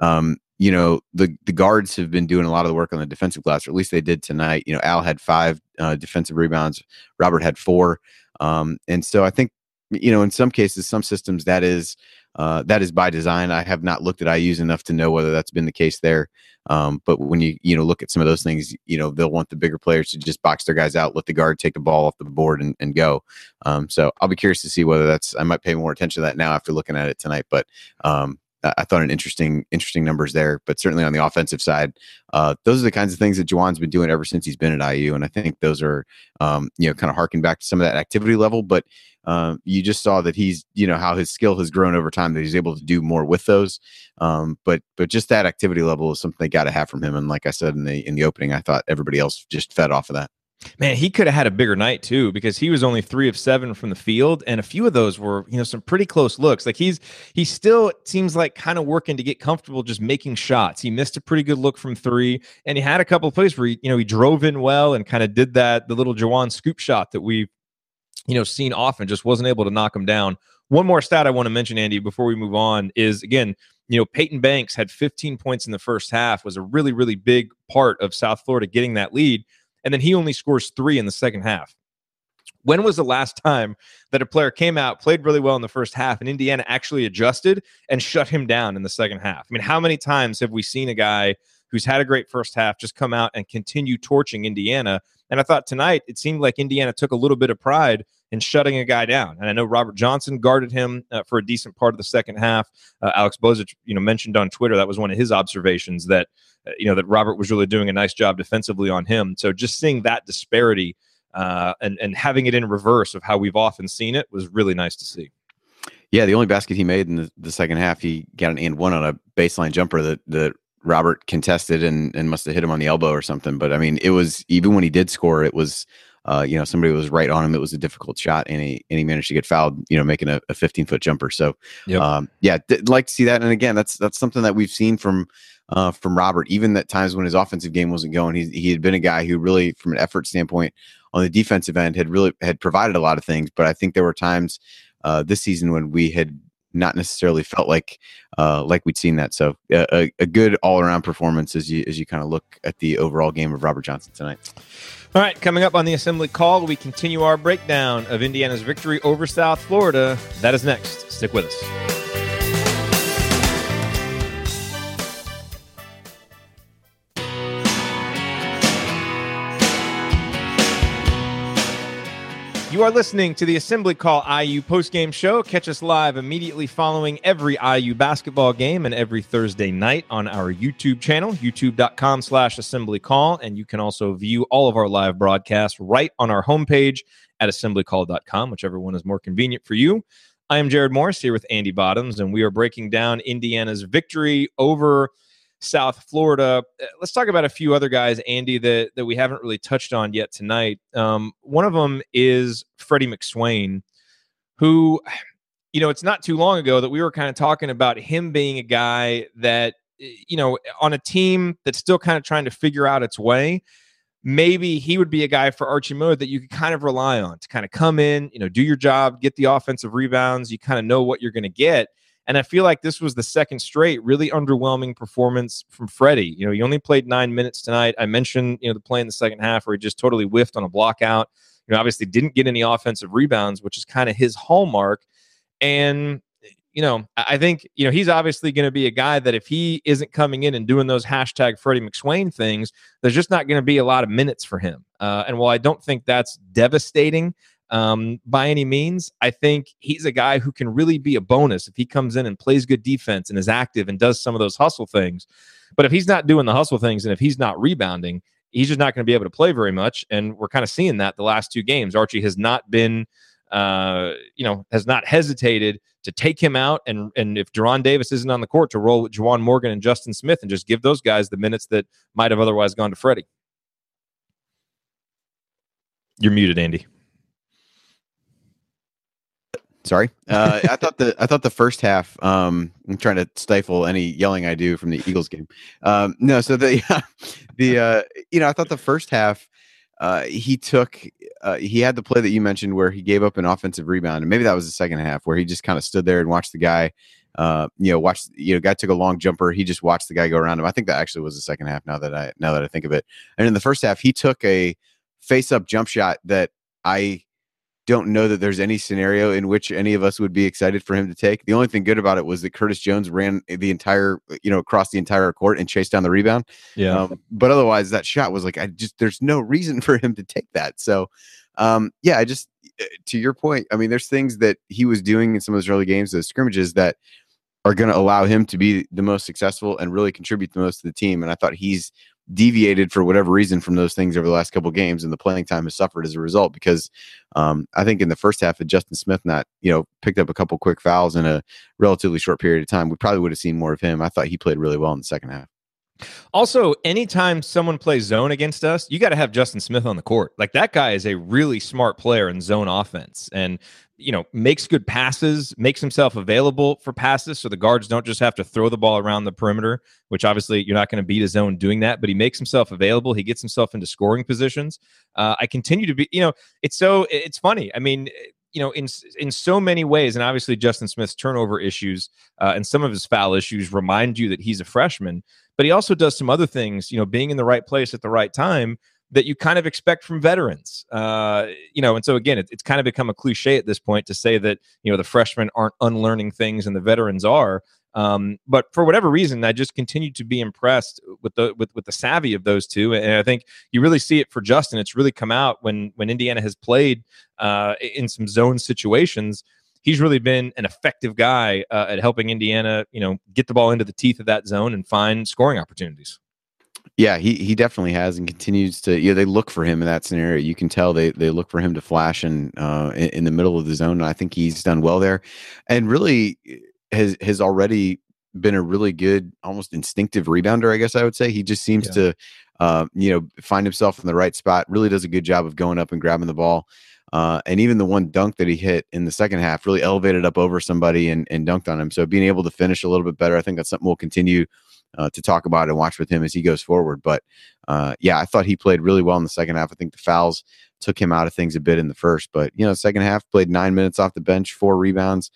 [SPEAKER 2] um, you know the the guards have been doing a lot of the work on the defensive glass, or at least they did tonight. You know, Al had five uh, defensive rebounds, Robert had four, um, and so I think you know in some cases, some systems that is uh, that is by design. I have not looked at IU's enough to know whether that's been the case there. Um, but when you you know look at some of those things, you know they'll want the bigger players to just box their guys out, let the guard take the ball off the board and, and go. Um, so I'll be curious to see whether that's. I might pay more attention to that now after looking at it tonight. But um, I thought an interesting interesting numbers there. But certainly on the offensive side, uh, those are the kinds of things that Juwan's been doing ever since he's been at IU, and I think those are um, you know kind of harking back to some of that activity level. But um, you just saw that he's you know how his skill has grown over time that he's able to do more with those um, but but just that activity level is something they got to have from him and like i said in the in the opening i thought everybody else just fed off of that
[SPEAKER 1] Man, he could have had a bigger night too because he was only three of seven from the field, and a few of those were, you know, some pretty close looks. Like he's he still seems like kind of working to get comfortable just making shots. He missed a pretty good look from three, and he had a couple of plays where he, you know, he drove in well and kind of did that the little Juwan scoop shot that we've you know, seen often, just wasn't able to knock him down. One more stat I want to mention, Andy, before we move on is again, you know, Payton Banks had 15 points in the first half, was a really, really big part of South Florida getting that lead. And then he only scores three in the second half. When was the last time that a player came out, played really well in the first half, and Indiana actually adjusted and shut him down in the second half? I mean, how many times have we seen a guy who's had a great first half just come out and continue torching Indiana? And I thought tonight it seemed like Indiana took a little bit of pride in shutting a guy down. And I know Robert Johnson guarded him uh, for a decent part of the second half. Uh, Alex Bozich, you know, mentioned on Twitter that was one of his observations that uh, you know that Robert was really doing a nice job defensively on him. So just seeing that disparity uh, and and having it in reverse of how we've often seen it was really nice to see.
[SPEAKER 2] Yeah, the only basket he made in the, the second half, he got an and one on a baseline jumper that that Robert contested and and must have hit him on the elbow or something. But I mean, it was even when he did score, it was uh, you know, somebody was right on him. It was a difficult shot, and he and he managed to get fouled. You know, making a, a 15 foot jumper. So, yep. um, yeah, would like to see that. And again, that's that's something that we've seen from uh, from Robert. Even at times when his offensive game wasn't going, he he had been a guy who really, from an effort standpoint, on the defensive end, had really had provided a lot of things. But I think there were times uh, this season when we had not necessarily felt like uh, like we'd seen that. So a, a good all around performance as you as you kind of look at the overall game of Robert Johnson tonight.
[SPEAKER 1] All right, coming up on the assembly call, we continue our breakdown of Indiana's victory over South Florida. That is next. Stick with us. You are listening to the Assembly Call IU postgame show. Catch us live immediately following every IU basketball game and every Thursday night on our YouTube channel, youtube.com slash assembly call. And you can also view all of our live broadcasts right on our homepage at assemblycall.com, whichever one is more convenient for you. I am Jerod Morris here with Andy Bottoms, and we are breaking down Indiana's victory over – South Florida. Uh, let's talk about a few other guys, Andy, that, that we haven't really touched on yet tonight. Um, one of them is Freddie McSwain, who, you know, it's not too long ago that we were kind of talking about him being a guy that, you know, on a team that's still kind of trying to figure out its way. Maybe he would be a guy for Archie Mode that you could kind of rely on to kind of come in, you know, do your job, get the offensive rebounds. You kind of know what you're going to get and I feel like this was the second straight really underwhelming performance from Freddie. You know, he only played nine minutes tonight. I mentioned, you know, the play in the second half where he just totally whiffed on a block out. You know, obviously didn't get any offensive rebounds, which is kind of his hallmark. And, you know, I think, you know, he's obviously going to be a guy that if he isn't coming in and doing those hashtag Freddie McSwain things, there's just not going to be a lot of minutes for him. Uh, and while I don't think that's devastating, um, by any means. I think he's a guy who can really be a bonus if he comes in and plays good defense and is active and does some of those hustle things. But if he's not doing the hustle things and if he's not rebounding, he's just not going to be able to play very much. And we're kind of seeing that the last two games. Archie has not been, uh, you know, has not hesitated to take him out. And and if De'Ron Davis isn't on the court, to roll with Juwan Morgan and Justin Smith and just give those guys the minutes that might have otherwise gone to Freddie. You're muted, Andy.
[SPEAKER 2] Sorry, [LAUGHS] uh, I thought the I thought the first half. Um, I'm trying to stifle any yelling I do from the Eagles game. Um, no, so the [LAUGHS] the uh, you know I thought the first half. Uh, he took uh, he had the play that you mentioned where he gave up an offensive rebound, and maybe that was the second half where he just kind of stood there and watched the guy. Uh, you know, watched you know, guy took a long jumper. He just watched the guy go around him. I think that actually was the second half. Now that I now that I think of it, and in the first half, he took a face up jump shot that I don't know that there's any scenario in which any of us would be excited for him to take. The only thing good about it was that Curtis Jones ran the entire, you know, across the entire court and chased down the rebound.
[SPEAKER 1] Yeah. Um,
[SPEAKER 2] but otherwise, that shot was like, I just, there's no reason [LAUGHS] for him to take that. So, um, yeah, I just, eh, to your point, I mean, there's things that he was doing in some of those early games, those scrimmages that are going to allow him to be the most successful and really contribute the most to the team. And I thought he's deviated for whatever reason from those things over the last couple games, and the playing time has suffered as a result. Because um, I think in the first half, of Justin Smith not you know picked up a couple quick fouls in a relatively short period of time, we probably would have seen more of him. I thought he played really well in the second half.
[SPEAKER 1] Also, anytime someone plays zone against us, you got to have Justin Smith on the court. Like that guy is a really smart player in zone offense. And you know, makes good passes, makes himself available for passes so the guards don't just have to throw the ball around the perimeter, which obviously you're not going to beat his zone doing that, but he makes himself available. He gets himself into scoring positions. Uh, I continue to be, you know, it's so, it's funny. I mean, you know, in in so many ways, and obviously Justin Smith's turnover issues uh, and some of his foul issues remind you that he's a freshman, but he also does some other things. You know, being in the right place at the right time that you kind of expect from veterans. Uh, you know, and so again, it, it's kind of become a cliche at this point to say that you know the freshmen aren't unlearning things and the veterans are. Um, but for whatever reason, I just continue to be impressed with the with, with the savvy of those two, and I think you really see it for Justin. It's really come out when when Indiana has played uh, in some zone situations. He's really been an effective guy uh, at helping Indiana, you know, get the ball into the teeth of that zone and find scoring opportunities.
[SPEAKER 2] Yeah, he he definitely has and continues to. Yeah, they look for him in that scenario. You can tell they they look for him to flash and uh, in, in, the middle of the zone. And I think he's done well there, and really eh, has has already been a really good, almost instinctive rebounder. I guess I would say he just seems yeah. to, uh, you know, find himself in the right spot. Really does a good job of going up and grabbing the ball. Uh, and even the one dunk that he hit in the second half really elevated up over somebody and, and dunked on him. So being able to finish a little bit better, I think that's something we'll continue uh, to talk about and watch with him as he goes forward. But uh, yeah, I thought he played really well in the second half. I think the fouls took him out of things a bit in the first, but you know, second half played nine minutes off the bench, four rebounds.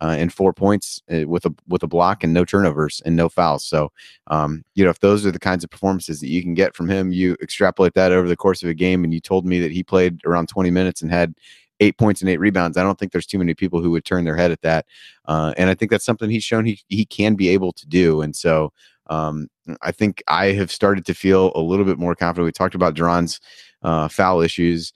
[SPEAKER 2] Uh, and four points uh, with a with a block and no turnovers and no fouls. So, um, you know, if those are the kinds of performances that you can get from him, you extrapolate that over the course of a game. And you told me that he played around 20 minutes and had eight points and eight rebounds. I don't think there's too many people who would turn their head at that. Uh, and I think that's something he's shown he he can be able to do. And so, um, I think I have started to feel a little bit more confident. We talked about De'Ron's uh, foul issues.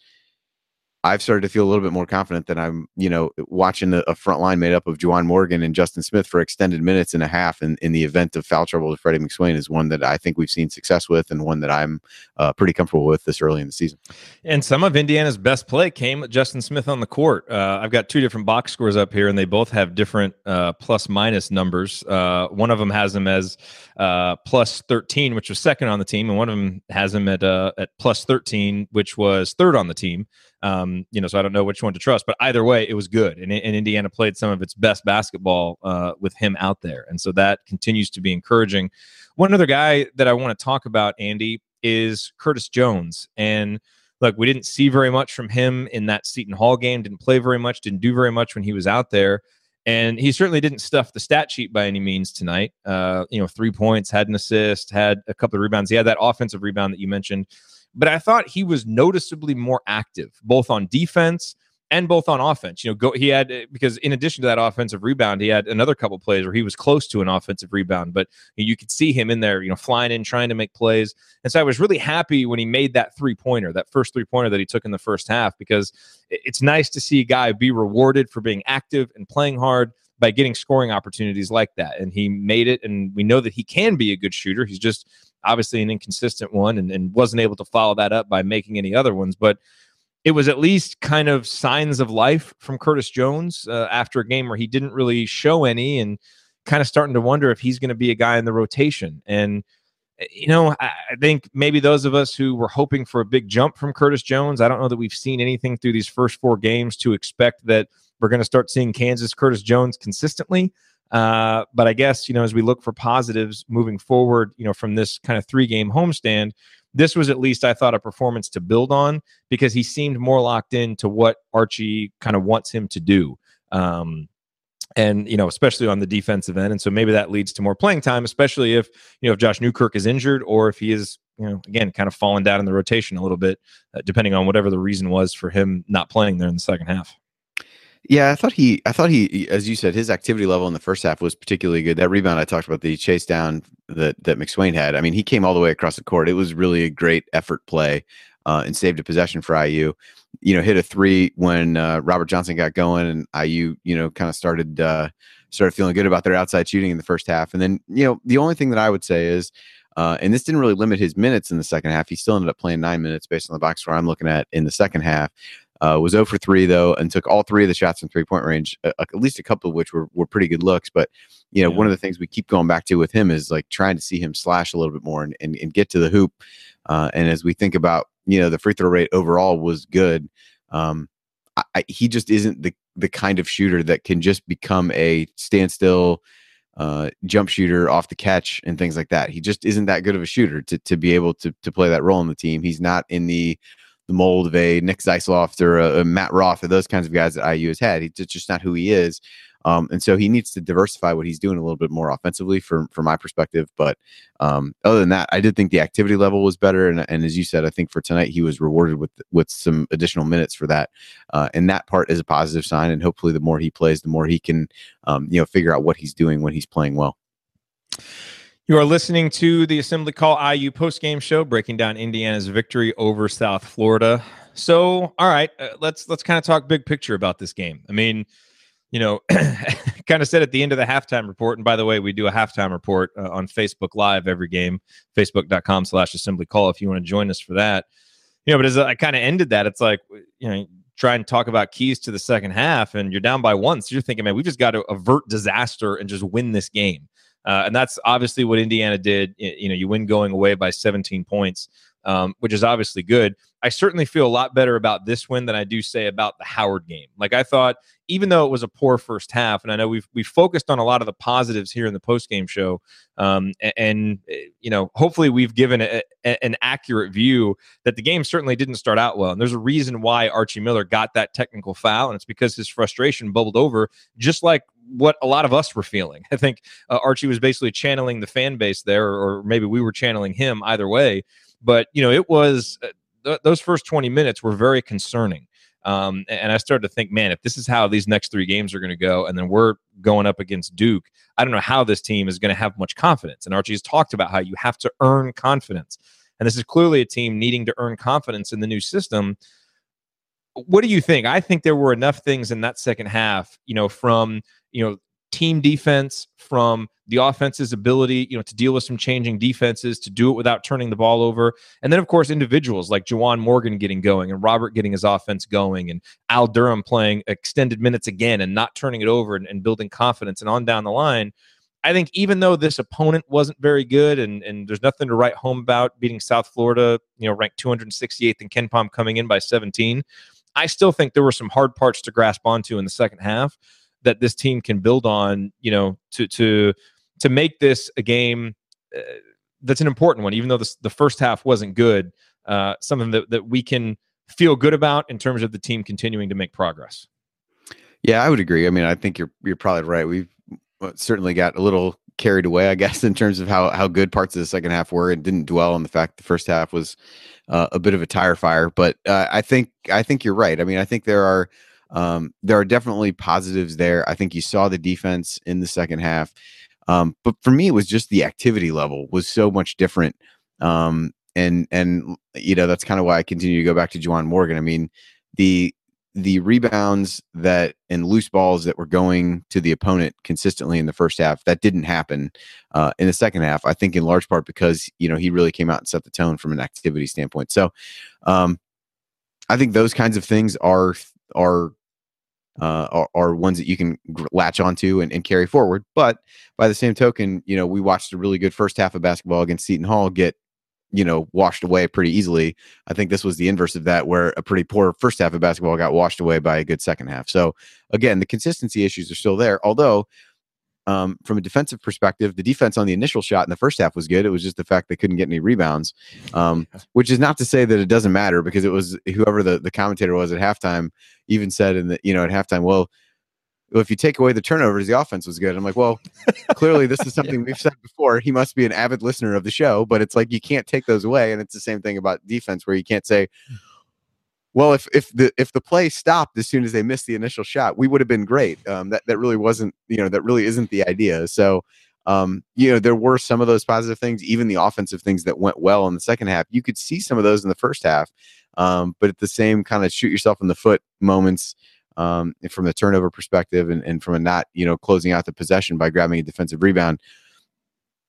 [SPEAKER 2] I've started to feel a little bit more confident that I'm, you know, watching a, a front line made up of Juwan Morgan and Justin Smith for extended minutes and a half in, in the event of foul trouble to Freddie McSwain is one that I think we've seen success with and one that I'm uh, pretty comfortable with this early in the season.
[SPEAKER 1] And some of Indiana's best play came with Justin Smith on the court. Uh, I've got two different box scores up here, and they both have different uh, plus minus numbers. Uh, one of them has him as uh, plus 13, which was second on the team, and one of them has him at uh, at plus 13, which was third on the team. Um, you know, so I don't know which one to trust, but either way, it was good, and, and Indiana played some of its best basketball uh, with him out there, and so that continues to be encouraging. One other guy that I want to talk about, Andy, is Curtis Jones, and look, we didn't see very much from him in that Seton Hall game. Didn't play very much. Didn't do very much when he was out there. And he certainly didn't stuff the stat sheet by any means tonight. Uh, you know, three points, had an assist, had a couple of rebounds. He had that offensive rebound that you mentioned. But I thought he was noticeably more active, both on defense and both on offense. You know, go he had because in addition to that offensive rebound, he had another couple plays where he was close to an offensive rebound, but you could see him in there, you know, flying in, trying to make plays. And so I was really happy when he made that three pointer, that first three pointer that he took in the first half, because it's nice to see a guy be rewarded for being active and playing hard by getting scoring opportunities like that. And he made it, and we know that he can be a good shooter. He's just obviously an inconsistent one and, and wasn't able to follow that up by making any other ones. But it was at least kind of signs of life from Curtis Jones uh, after a game where he didn't really show any and kind of starting to wonder if he's going to be a guy in the rotation. And, eh, you know, I, I think maybe those of us who were hoping for a big jump from Curtis Jones, I don't know that we've seen anything through these first four games to expect that we're going to start seeing Kansas Curtis Jones consistently. Uh, but I guess, you know, as we look for positives moving forward, you know, from this kind of three game homestand, this was at least I thought a performance to build on because he seemed more locked in to what Archie kind of wants him to do. Um, and you know, especially on the defensive end, and so maybe that leads to more playing time, especially if you know if Josh Newkirk is injured or if he is you know again kind of fallen down in the rotation a little bit, uh, depending on whatever the reason was for him not playing there in the second half.
[SPEAKER 2] Yeah, I thought he, I thought he, as you said, his activity level in the first half was particularly good. That rebound I talked about, the chase down that that McSwain had. I mean, he came all the way across the court. It was really a great effort play, uh, and saved a possession for IU. You know, hit a three when uh, Robert Johnson got going, and IU, you know, kind of started uh, started feeling good about their outside shooting in the first half. And then, you know, the only thing that I would say is. Uh, and this didn't really limit his minutes in the second half. He still ended up playing nine minutes based on the box score I'm looking at in the second half. Uh, was 0 for 3 though, and took all three of the shots from three point range, uh, at least a couple of which were, were pretty good looks. But you know, yeah. one of the things we keep going back to with him is like trying to see him slash a little bit more and, and, and get to the hoop. Uh, and as we think about, you know, the free throw rate overall was good. Um, I, I, he just isn't the the kind of shooter that can just become a standstill uh, jump shooter off the catch and things like that. He just isn't that good of a shooter to to be able to to play that role in the team. He's not in the the mold of a Nick Zeisloft or a, a, Matt Roth or those kinds of guys that IU has had. He's just not who he is. Um, and so he needs to diversify what he's doing a little bit more offensively from from my perspective. But um, other than that, I did think the activity level was better. And, and as you said, I think for tonight he was rewarded with with some additional minutes for that. Uh, and that part is a positive sign. And hopefully, the more he plays, the more he can um, you know figure out what he's doing when he's playing well.
[SPEAKER 1] You are listening to the Assembly Call IU postgame show, breaking down Indiana's victory over South Florida. So, all right, uh, let's let's kind of talk big picture about this game. I mean, you know, [LAUGHS] kind of said at the end of the halftime report. And by the way, we do a halftime report uh, on Facebook Live every game, facebook.com slash assembly call if you want to join us for that. You know, but as I kind of ended that, it's like, you know, try and talk about keys to the second half and you're down by one. So you're thinking, man, we just got to avert disaster and just win this game. Uh, and that's obviously what Indiana did. You know, you win going away by 17 points, um, which is obviously good. I certainly feel a lot better about this win than I do say about the Howard game. Like I thought, even though it was a poor first half, and I know we've we focused on a lot of the positives here in the post game show, um, and, and, eh, you know, hopefully we've given a, a, an accurate view that the game certainly didn't start out well. And there's a reason why Archie Miller got that technical foul, and it's because his frustration bubbled over, just like what a lot of us were feeling. [LAUGHS] I think uh, Archie was basically channeling the fan base there, or maybe we were channeling him. Either way, but you know, it was uh, th- those first 20 minutes were very concerning. Um, and I started to think, man, if this is how these next three games are going to go, and then we're going up against Duke, I don't know how this team is going to have much confidence. And Archie's talked about how you have to earn confidence. And this is clearly a team needing to earn confidence in the new system. What do you think? I think there were enough things in that second half, you know, from, you know, team defense, from the offense's ability, you know, to deal with some changing defenses, to do it without turning the ball over. And then, of course, individuals like Juwan Morgan getting going and Robert getting his offense going and Al Durham playing extended minutes again and not turning it over and, and building confidence and on down the line. I think even though this opponent wasn't very good and, and there's nothing to write home about beating South Florida, you know, ranked 268th Ken KenPom coming in by 17, I still think there were some hard parts to grasp onto in the second half that this team can build on, you know, to to to make this a game uh, that's an important one, even though the first half wasn't good. Uh, something that that we can feel good about in terms of the team continuing to make progress.
[SPEAKER 2] Yeah, I would agree. I mean, I think you're you're probably right. We've uh, certainly got a little carried away, I [LAUGHS] guess, in terms of how how good parts of the second half were, and didn't dwell on the fact the first half was uh, a bit of a tire fire. But uh, I think I think you're right. I mean, I think there are um, there are definitely positives there. I think you saw the defense in the second half. Um, but for me, it was just the activity level was so much different. Um, and and you know that's kind of why I continue to go back to Juwan Morgan. I mean, the the rebounds that and loose balls that were going to the opponent consistently in the first half that didn't happen uh, in the second half. I think in large part because you know he really came out and set the tone from an activity standpoint. So um, I think those kinds of things are are uh, are, are, ones that you can latch onto and, and carry forward. But by the same token, you know, we watched a really good first half of basketball against Seton Hall get, you know, washed away pretty easily. I think this was the inverse of that, where a pretty poor first half of basketball got washed away by a good second half. So again, the consistency issues are still there, although um, from a defensive perspective, the defense on the initial shot in the first half was good. It was just the fact they couldn't get any rebounds, um, which is not to say that it doesn't matter because it was whoever the, the commentator was at halftime even said in the you know at halftime, well, if you take away the turnovers, the offense was good. I'm like, well, clearly this is [LAUGHS] something yeah. we've said before. He must be an avid listener of the show, but it's like you can't take those away, and it's the same thing about defense where you can't say, well, if if the if the play stopped as soon as they missed the initial shot, we would have been great. Um, that that really wasn't, you know, that really isn't the idea. So, um, you know, there were some of those positive things, even the offensive things that went well in the second half. You could see some of those in the first half, um, but at the same kind of shoot yourself in the foot moments um, from the turnover perspective and, and from a not, you know, closing out the possession by grabbing a defensive rebound.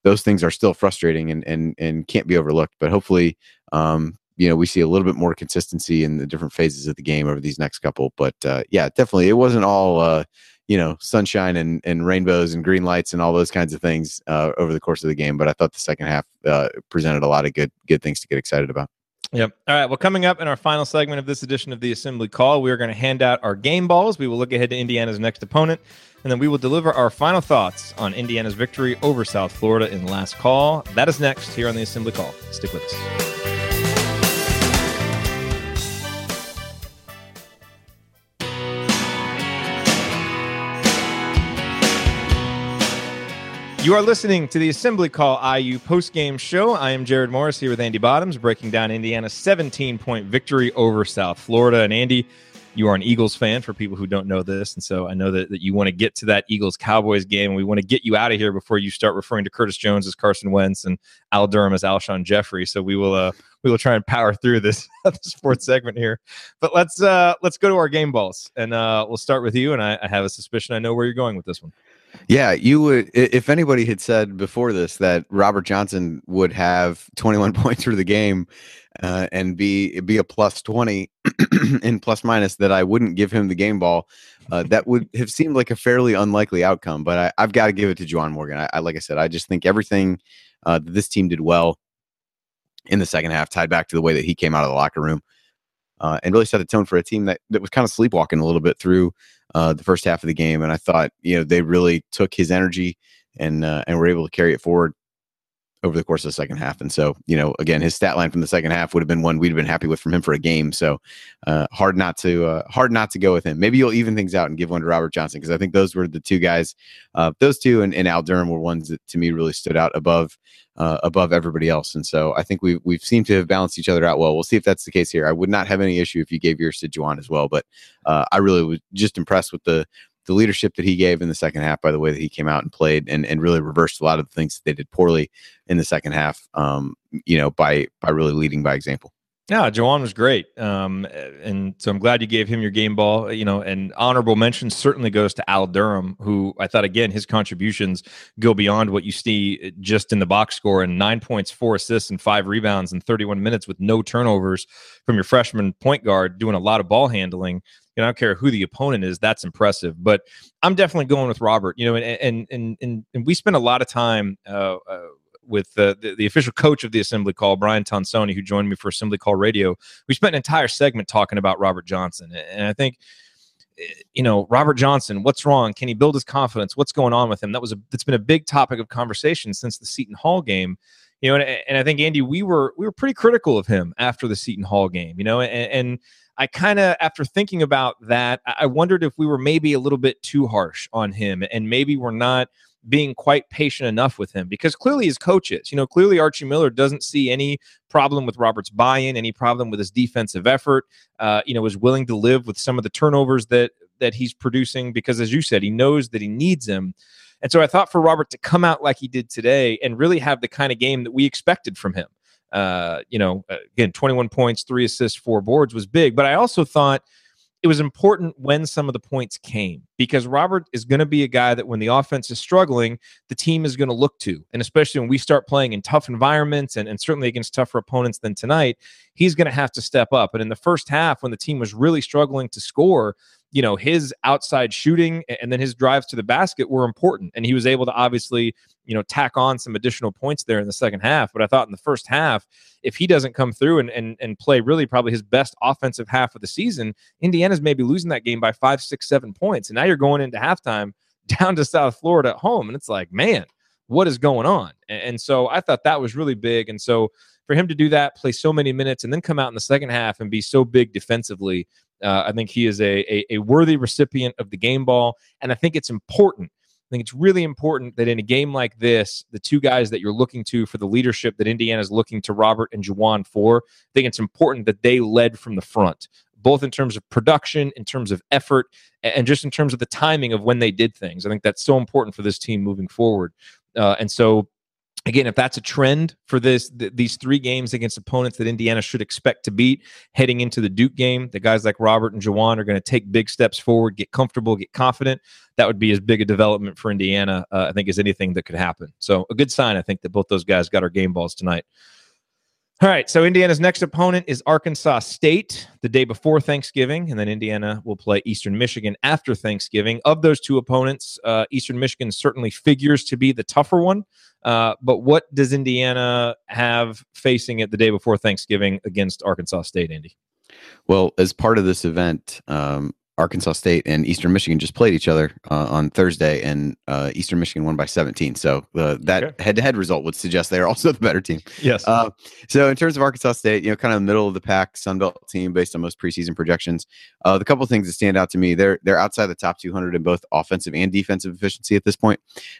[SPEAKER 2] Those things are still frustrating and and and can't be overlooked. But hopefully, um, you know we see a little bit more consistency in the different phases of the game over these next couple but uh, yeah definitely it wasn't all uh, you know sunshine and, and rainbows and green lights and all those kinds of things uh, over the course of the game but i thought the second half uh, presented a lot of good good things to get excited about
[SPEAKER 1] Yep. All right. Well, coming up in our final segment of this edition of the Assembly Call, we are going to hand out our game balls. We will look ahead to Indiana's next opponent, and then we will deliver our final thoughts on Indiana's victory over South Florida in last call. That is next here on the Assembly Call. Stick with us. You are listening to the Assembly Call IU postgame show. I am Jerod Morris here with Andy Bottoms, breaking down Indiana's 17 point victory over South Florida. And Andy, you are an Eagles fan for people who don't know this. And so I know that, that you want to get to that Eagles Cowboys game. And we want to get you out of here before you start referring to Curtis Jones as Carson Wentz and Al Durham as Alshon Jeffery. So we will uh, we will try and power through this, [LAUGHS] fourth segment here. But let's uh, let's go to our game balls. And uh, we'll start with you. And I, I have a suspicion I know where you're going with this one.
[SPEAKER 2] Yeah, you would. If anybody had said before this that Robert Johnson would have 21 [LAUGHS] points for the game uh, and be be a plus 20 [CLEARS THROAT] in plus minus, that I wouldn't give him the game ball. Uh, that would have seemed like a fairly unlikely outcome. But I, have got to give it to Juwan Morgan. I, I, like I said, I just think everything uh, that this team did well in the second half tied back to the way that he came out of the locker room. Uh, and really set the tone for a team that, that was kind of sleepwalking a little bit through uh, the first half of the game, and I thought you know they really took his energy and uh, and were able to carry it forward over the course of the second half. And so, you know, again, his stat line from the second half would have been one we'd have been happy with from him for a game. So uh, hard not to uh, hard not to go with him. Maybe you'll even things out and give one to Robert Johnson because I think those were the two guys. Uh, those two and, and Al Durham were ones that to me really stood out above uh, above everybody else. And so I think we've we've seemed to have balanced each other out well. We'll see if that's the case here. I would not have any issue if you gave yours to Juwan as well, but uh, I really was just impressed with the the leadership that he gave in the second half by the way that he came out and played and, and really reversed a lot of the things that they did poorly in the second half um, you know by by really leading by example
[SPEAKER 1] yeah, Juwan was great. Um, and so I'm glad you gave him your game ball, you know, and honorable mention certainly goes to Al Durham, who I thought, again, his contributions go beyond what you see just in the box score and nine points, four assists, and five rebounds in 31 minutes with no turnovers from your freshman point guard doing a lot of ball handling you know, I don't care who the opponent is. That's impressive. But I'm definitely going with Robert. You know, and and and and, we spent a lot of time. Uh, uh, with the, the, official coach of the assembly call, Brian Tonsoni, who joined me for Assembly Call Radio. We spent an entire segment talking about Robert Johnson, and I think eh, you know Robert Johnson. What's wrong? Can he build his confidence? What's going on with him? That was a that's been a big topic of conversation since the Seton Hall game. You know, and, and I think Andy, we were we were pretty critical of him after the Seton Hall game. You know, and, and I kind of, after thinking about that, I wondered if we were maybe a little bit too harsh on him and maybe we're not being quite patient enough with him because clearly his coaches, you know, clearly Archie Miller doesn't see any problem with Robert's buy-in, any problem with his defensive effort. Uh, you know, is willing to live with some of the turnovers that that he's producing because, as you said, he knows that he needs him. And so I thought for Robert to come out like he did today and really have the kind of game that we expected from him uh, you know, uh, again, 21 points, three assists, four boards was big. But I also thought it was important when some of the points came because Robert is going to be a guy that when the offense is struggling, the team is going to look to. And especially when we start playing in tough environments and, and certainly against tougher opponents than tonight, he's going to have to step up. And in the first half, when the team was really struggling to score, you know, his outside shooting and then his drives to the basket were important. And he was able to obviously, you know, tack on some additional points there in the second half. But I thought in the first half, if he doesn't come through and and, and play really probably his best offensive half of the season, Indiana's maybe losing that game by five, six, seven points. And now you're going into halftime [LAUGHS] down to South Florida at home. And it's like, man, what is going on? And, and so I thought that was really big. And so for him to do that, play so many minutes, and then come out in the second half and be so big defensively, uh, I think he is a, a, a worthy recipient of the game ball, and I think it's important. I think it's really important that in a game like this, the two guys that you're looking to for the leadership that Indiana is looking to Robert and Juwan for, I think it's important that they led from the front, both in terms of production, in terms of effort, and just in terms of the timing of when they did things. I think that's so important for this team moving forward. Uh, and so again if that's a trend for this th- these three games against opponents that indiana should expect to beat heading into the duke game the guys like robert and Juwan are going to take big steps forward get comfortable get confident. That would be as big a development for indiana uh, i think as anything that could happen. So a good sign i think that both those guys got our game balls tonight all right, so Indiana's next opponent is Arkansas State the day before Thanksgiving, and then Indiana will play Eastern Michigan after Thanksgiving. Of those two opponents, uh, Eastern Michigan certainly figures to be the tougher one. Uh, but what does Indiana have facing it the day before Thanksgiving against Arkansas State, Andy?
[SPEAKER 2] Well, as part of this event, um, Arkansas State and Eastern Michigan just played each other uh, on Thursday, and uh, Eastern Michigan won by 17. So uh, that head to head result would suggest they are [LAUGHS] also the better team.
[SPEAKER 1] Yes.
[SPEAKER 2] Uh, so in terms of Arkansas State, you know, kind of middle of the pack Sun Belt team based on most preseason projections. Uh, the couple things that stand out to me, they're they're outside the top 200 in both offensive and defensive efficiency at this point.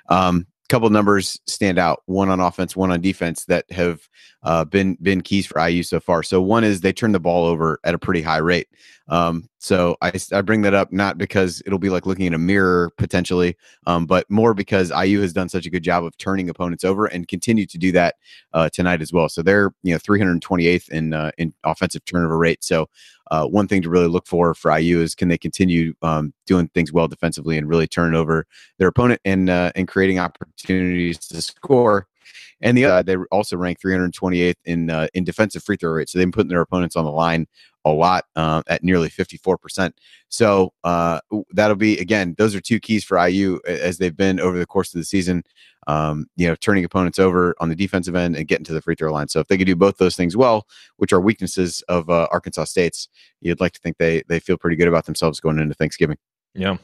[SPEAKER 2] Um, couple numbers stand out one on offense one on defense that have uh, been been keys for iu so far. So one is they turn the ball over at a pretty high rate. Um, so I, I bring that up not because it'll be like looking in a mirror potentially um, but more because iu has done such a good job of turning opponents over and continue to do that uh, tonight as well. So they're you know 328th in uh, in offensive turnover rate. So uh, one thing to really look for for IU is can they continue um, doing things well defensively and really turn over their opponent and uh, and creating opportunities to score. And the other, they also rank 328th in uh, in defensive free throw rate, so they've been putting their opponents on the line a lot uh, at nearly 54%. So uh, that'll be again, those are two keys for IU as they've been over the course of the season. Um, you know, turning opponents over on the defensive end and getting to the free throw line. So if they could do both those things well, which are weaknesses of uh, Arkansas State's, you'd like to think they they feel pretty good about themselves going into Thanksgiving.
[SPEAKER 1] Yeah.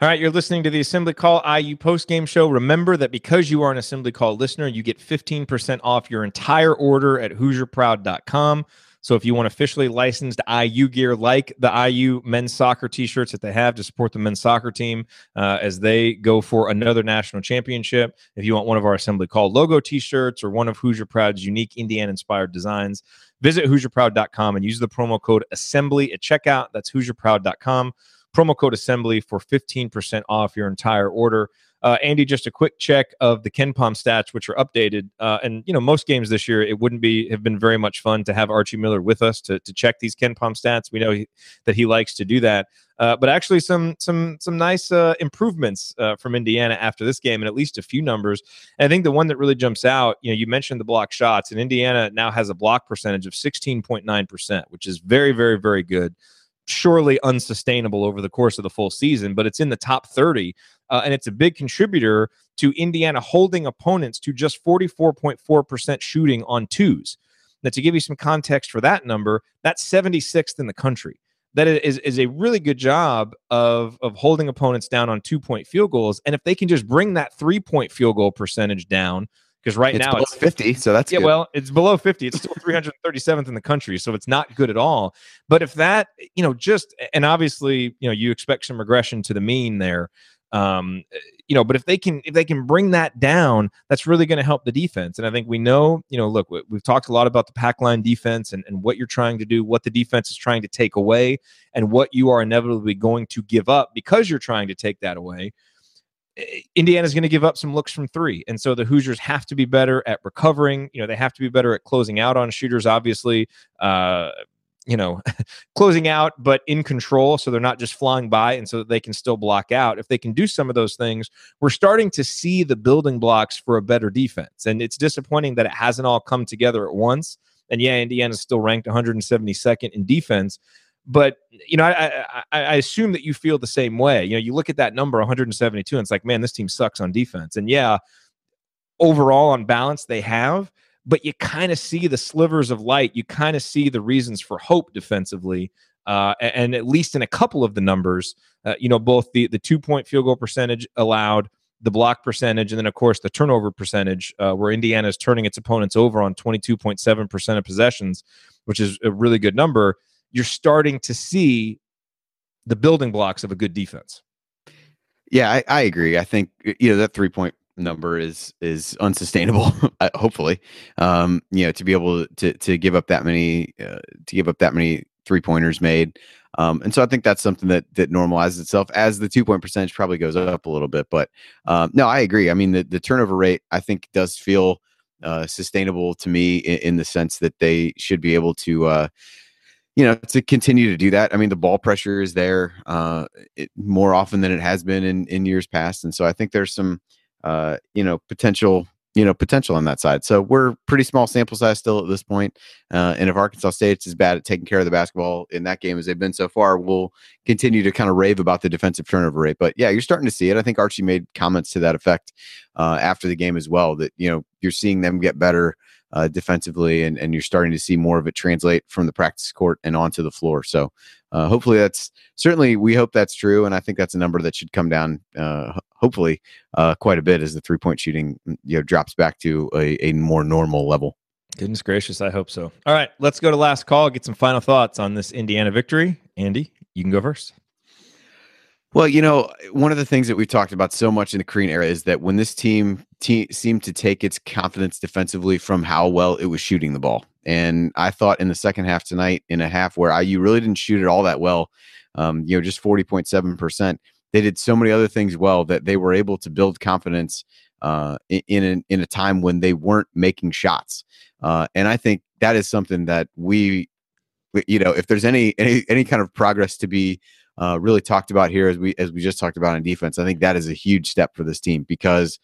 [SPEAKER 1] All right. You're listening to the Assembly Call IU post game show. Remember that because you are an Assembly Call listener, you get 15% off your entire order at HoosierProud.com. So if you want officially licensed IU gear like the IU men's soccer t-shirts that they have to support the men's soccer team uh, as they go for another national championship, if you want one of our Assembly Call logo t-shirts or one of Hoosier Proud's unique Indiana-inspired designs, visit HoosierProud.com and use the promo code Assembly at checkout. That's HoosierProud.com. Promo code Assembly for 15% off your entire order. Uh, Andy, just a quick check of the KenPom stats, which are updated. Uh, and you know, most games this year, it wouldn't be have been very much fun to have Archie Miller with us to to check these KenPom stats. We know he, that he likes to do that. Uh, but actually, some some some nice uh, improvements uh, from Indiana after this game, and at least a few numbers. And I think the one that really jumps out, you know, you mentioned the block shots, and Indiana now has a block percentage of 16.9 percent, which is very, very, very good surely unsustainable over the course of the full season, but it's in the top 30 uh, and it's a big contributor to Indiana holding opponents to just 44.4% shooting on twos. Now, to give you some context for that number, that's 76th in the country. That is, is a really good job of, of holding opponents down on two point field goals. And if they can just bring that three point field goal percentage down, because right
[SPEAKER 2] it's
[SPEAKER 1] now
[SPEAKER 2] it's 50 so that's
[SPEAKER 1] yeah
[SPEAKER 2] good.
[SPEAKER 1] well it's below 50 it's still 337th in the country so it's not good at all but if that you know just and obviously you know you expect some regression to the mean there um, you know, but if they can if they can bring that down, that's really going to help the defense. And I think we know, you know, look, we, have talked a lot about the pack line defense and, and what you're trying to do, what the defense is trying to take away, and what you are inevitably going to give up because you're trying to take that away. Indiana's going to give up some looks from three. And so the Hoosiers have to be better at recovering. You know, they have to be better at closing out on shooters, obviously. Uh, you know, [LAUGHS] closing out, but in control. So they're not just flying by and so that they can still block out. If they can do some of those things, we're starting to see the building blocks for a better defense. And it's disappointing that it hasn't all come together at once. And yeah, Indiana's still ranked 172nd in defense. But you know, I, I, I assume that you feel the same way. You know, you look at that number 172, and it's like, man, this team sucks on defense. And yeah, overall on balance, they have but you kind of see the slivers of light. You kind of see the reasons for hope defensively. Uh, and at least in a couple of the numbers, uh, you know, both the, the two point field goal percentage allowed, the block percentage, and then, of course, the turnover percentage, uh, where Indiana is turning its opponents over on 22.7% of possessions, which is a really good number. You're starting to see the building blocks of a good defense.
[SPEAKER 2] Yeah, I, I agree. I think, you know, that three point number is is unsustainable [LAUGHS] uh, hopefully um you know to be able to to give up that many uh, to give up that many three pointers made um and so i think that's something that that normalizes itself as the two point percentage probably goes up a little bit but um no i agree i mean the, the turnover rate i think does feel uh sustainable to me in, in the sense that they should be able to uh you know to continue to do that i mean the ball pressure is there uh it, more often than it has been in in years past and so i think there's some uh, you know, potential, you know, potential on that side. So we're pretty small sample size still at this point. Uh, and if Arkansas State's as bad at taking care of the basketball in that game as they've been so far, we'll continue to kind of rave about the defensive turnover rate. But yeah, you're starting to see it. I think Archie made comments to that effect uh, after the game as well. That you know you're seeing them get better uh, defensively, and, and you're starting to see more of it translate from the practice court and onto the floor. So uh, hopefully that's certainly we hope that's true, and I think that's a number that should come down uh, hopefully uh, quite a bit as the three point shooting mm, you know drops back to a, a more normal level.
[SPEAKER 1] Goodness gracious, I hope so. All right, let's go to last call. Get some final thoughts on this Indiana victory. Andy, you can go first.
[SPEAKER 2] Well, you know, one of the things that we've talked about so much in the Crean era is that when this team te- seemed to take its confidence defensively from how well it was shooting the ball. And I thought in the second half tonight, in a half where IU really didn't shoot it all that well, um, you know, just 40.7%, they did so many other things well that they were able to build confidence uh, in, in, in a time when they weren't making shots. Uh, and I think that is something that we you know, if there's any any any kind of progress to be uh, really talked about here, as we as we just talked about in defense, I think that is a huge step for this team because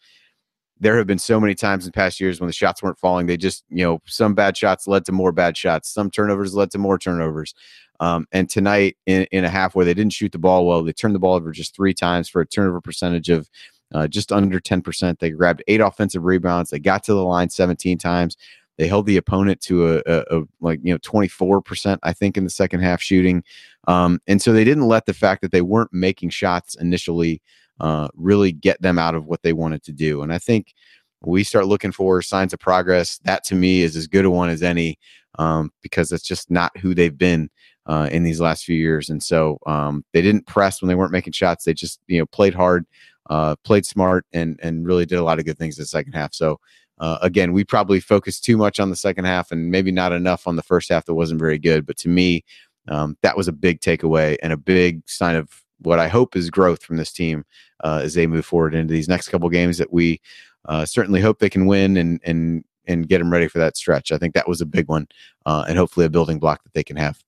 [SPEAKER 2] there have been so many times in past years when the shots weren't falling. They just, you know, some bad shots led to more bad shots. Some turnovers led to more turnovers. Um, and tonight, in, in a half where they didn't shoot the ball well, they turned the ball over just three times for a turnover percentage of uh, just under 10%. They grabbed eight offensive rebounds. They got to the line 17 times. They held the opponent to a, a, a like you know 24%, I think, in the second half shooting. Um, and so they didn't let the fact that they weren't making shots initially uh, really get them out of what they wanted to do. And I think we start looking for signs of progress. That to me is as good a one as any um, because it's just not who they've been uh, in these last few years. And so um, they didn't press when they weren't making shots. They just you know played hard, uh, played smart, and and really did a lot of good things in the second half. So uh, again, we probably focused too much on the second half and maybe not enough on the first half that wasn't very good. But to me, um, that was a big takeaway and a big sign of what I hope is growth from this team uh, as they move forward into these next couple games that we uh, certainly hope they can win and and and get them ready for that stretch. I think that was a big one uh, and hopefully a building block that they can have.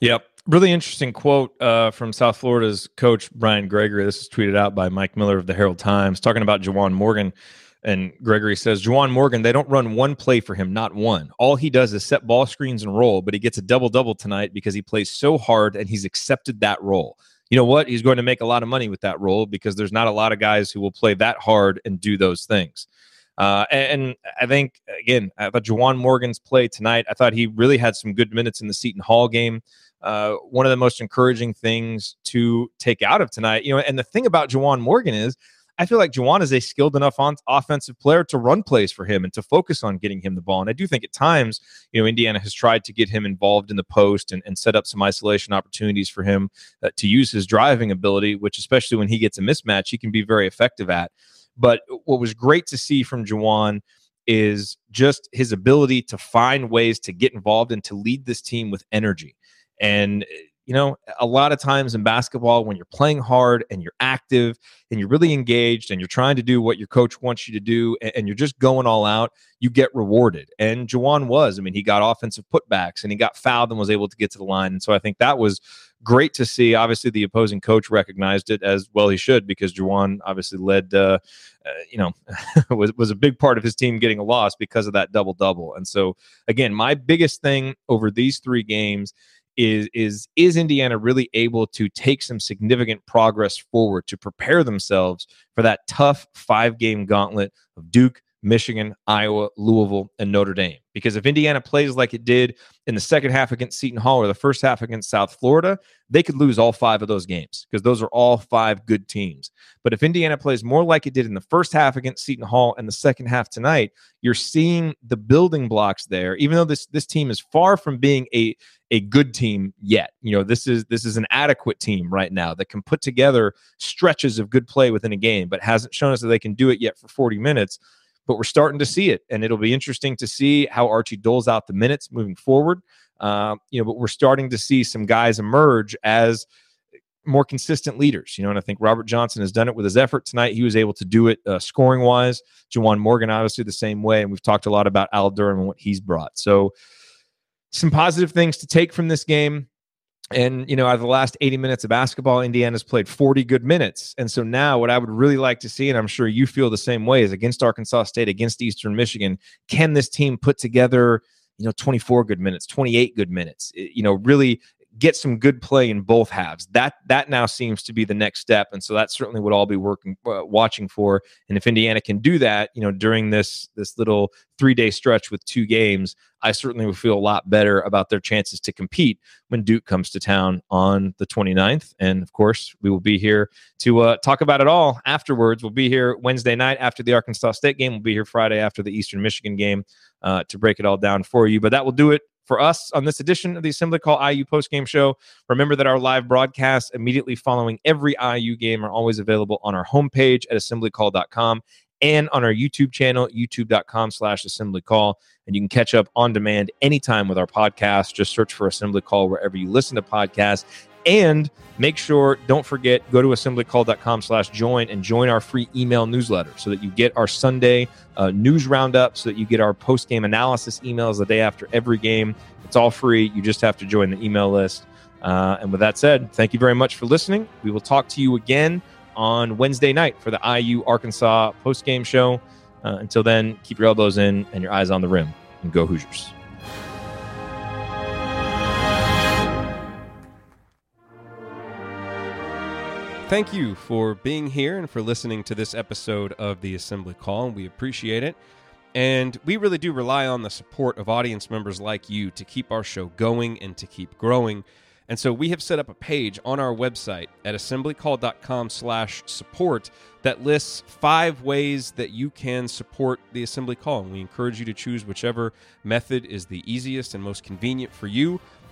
[SPEAKER 1] Yep. Really interesting quote uh, from South Florida's coach, Brian Gregory. This is tweeted out by Mike Miller of the Herald Times, talking about Juwan Morgan. And Gregory says, Juwan Morgan, they don't run one play for him, not one. All he does is set ball screens and roll, but he gets a double double tonight because he plays so hard and he's accepted that role. You know what? He's going to make a lot of money with that role because there's not a lot of guys who will play that hard and do those things. Uh, and, I think, again, I thought Juwan Morgan's play tonight, I thought he really had some good minutes in the Seton Hall game. Uh, one of the most encouraging things to take out of tonight, you know, and the thing about Juwan Morgan is I feel like Juwan is a skilled enough on offensive player to run plays for him and to focus on getting him the ball. And I do think at times, you know, Indiana has tried to get him involved in the post and, and set up some isolation opportunities for him uh, to use his driving ability, which especially when he gets a mismatch, he can be very effective at. But what was great to see from Juwan is just his ability to find ways to get involved and to lead this team with energy. And you know, a lot of times in basketball, when you're playing hard and you're active and you're really engaged and you're trying to do what your coach wants you to do and, you're just going all out, you get rewarded. And Juwan was. I mean, he got offensive putbacks and he got fouled and was able to get to the line. And so I think that was great to see. Obviously, the opposing coach recognized it as well he should because Juwan obviously led, uh, uh, you know, [LAUGHS] was, was a big part of his team getting a loss because of that double double. And so, again, my biggest thing over these three games is is is Indiana really able to take some significant progress forward to prepare themselves for that tough five game gauntlet of Duke, Michigan, Iowa, Louisville, and Notre Dame. Because if Indiana plays like it did in the second half against Seton Hall or the first half against South Florida, they could lose all five of those games because those are all five good teams. But if Indiana plays more like it did in the first half against Seton Hall and the second half tonight, you're seeing the building blocks there. Even though this this team is far from being a a good team yet, you know this is this is an adequate team right now that can put together stretches of good play within a game, but hasn't shown us that they can do it yet for 40 minutes but we're starting to see it, and it'll be interesting to see how Archie doles out the minutes moving forward. Uh, you know, but we're starting to see some guys emerge as more consistent leaders. You know, and I think Robert Johnson has done it with his effort tonight. He was able to do it uh, scoring wise. Juwan Morgan, obviously, the same way. And we've talked a lot about Al Durham and what he's brought. So, some positive things to take from this game. And, you know, out of the last 80 minutes of basketball, Indiana's played 40 good minutes. And so now, what I would really like to see, and I'm sure you feel the same way, is against Arkansas State, against Eastern Michigan, can this team put together, you know, 24 good minutes, 28 good minutes, you know, really get some good play in both halves. That that now seems to be the next step, and so that's certainly what I'll be working uh, watching for. And if Indiana can do that, you know, during this this little three day stretch with two games, I certainly would feel a lot better about their chances to compete when Duke comes to town on the 29th. And of course, we will be here to uh, talk about it all afterwards. We'll be here Wednesday night after the Arkansas State game. We'll be here Friday after the Eastern Michigan game uh, to break it all down for you. But that will do it for us on this edition of the Assembly Call IU postgame show. Remember that our live broadcasts immediately following every IU game are always available on our homepage at assemblycall.com and on our YouTube channel, youtube.com slash assembly call. And you can catch up on demand anytime with our podcast. Just search for Assembly Call wherever you listen to podcasts.
[SPEAKER 3] And make sure, don't forget, go to assemblycall.com slash join and join our free email newsletter so that you get our Sunday uh, news roundup, so that you get our post game analysis emails the day after every game. It's all free. You just have to join the email list. Uh, and with that said, thank you very much for listening. We will talk to you again on Wednesday night for the IU Arkansas post game show. Uh, until then, keep your elbows in and your eyes on the rim and go Hoosiers. Thank you for being here and for listening to this episode of the Assembly Call. We appreciate it. And we really do rely on the support of audience members like you to keep our show going and to keep growing. And so we have set up a page on our website at assemblycall.com slash support that lists five ways that you can support the assembly call. And we encourage you to choose whichever method is the easiest and most convenient for you.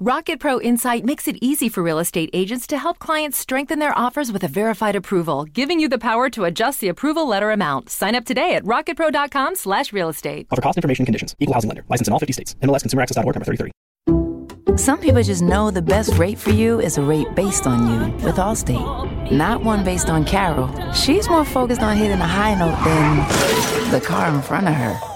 [SPEAKER 4] Rocket Pro Insight makes it easy for real estate agents to help clients strengthen their offers with a verified approval, giving you the power to adjust the approval letter amount. Sign up today at rocketpro.com slash real estate.
[SPEAKER 5] Offer cost information and conditions. Equal housing lender. License in all 50 states. MLS ConsumerAccess.org number 3030.
[SPEAKER 6] Some people just know the best rate for you is a rate based on you with Allstate, not one based on Carol. She's more focused on hitting a high note than the car in front of her.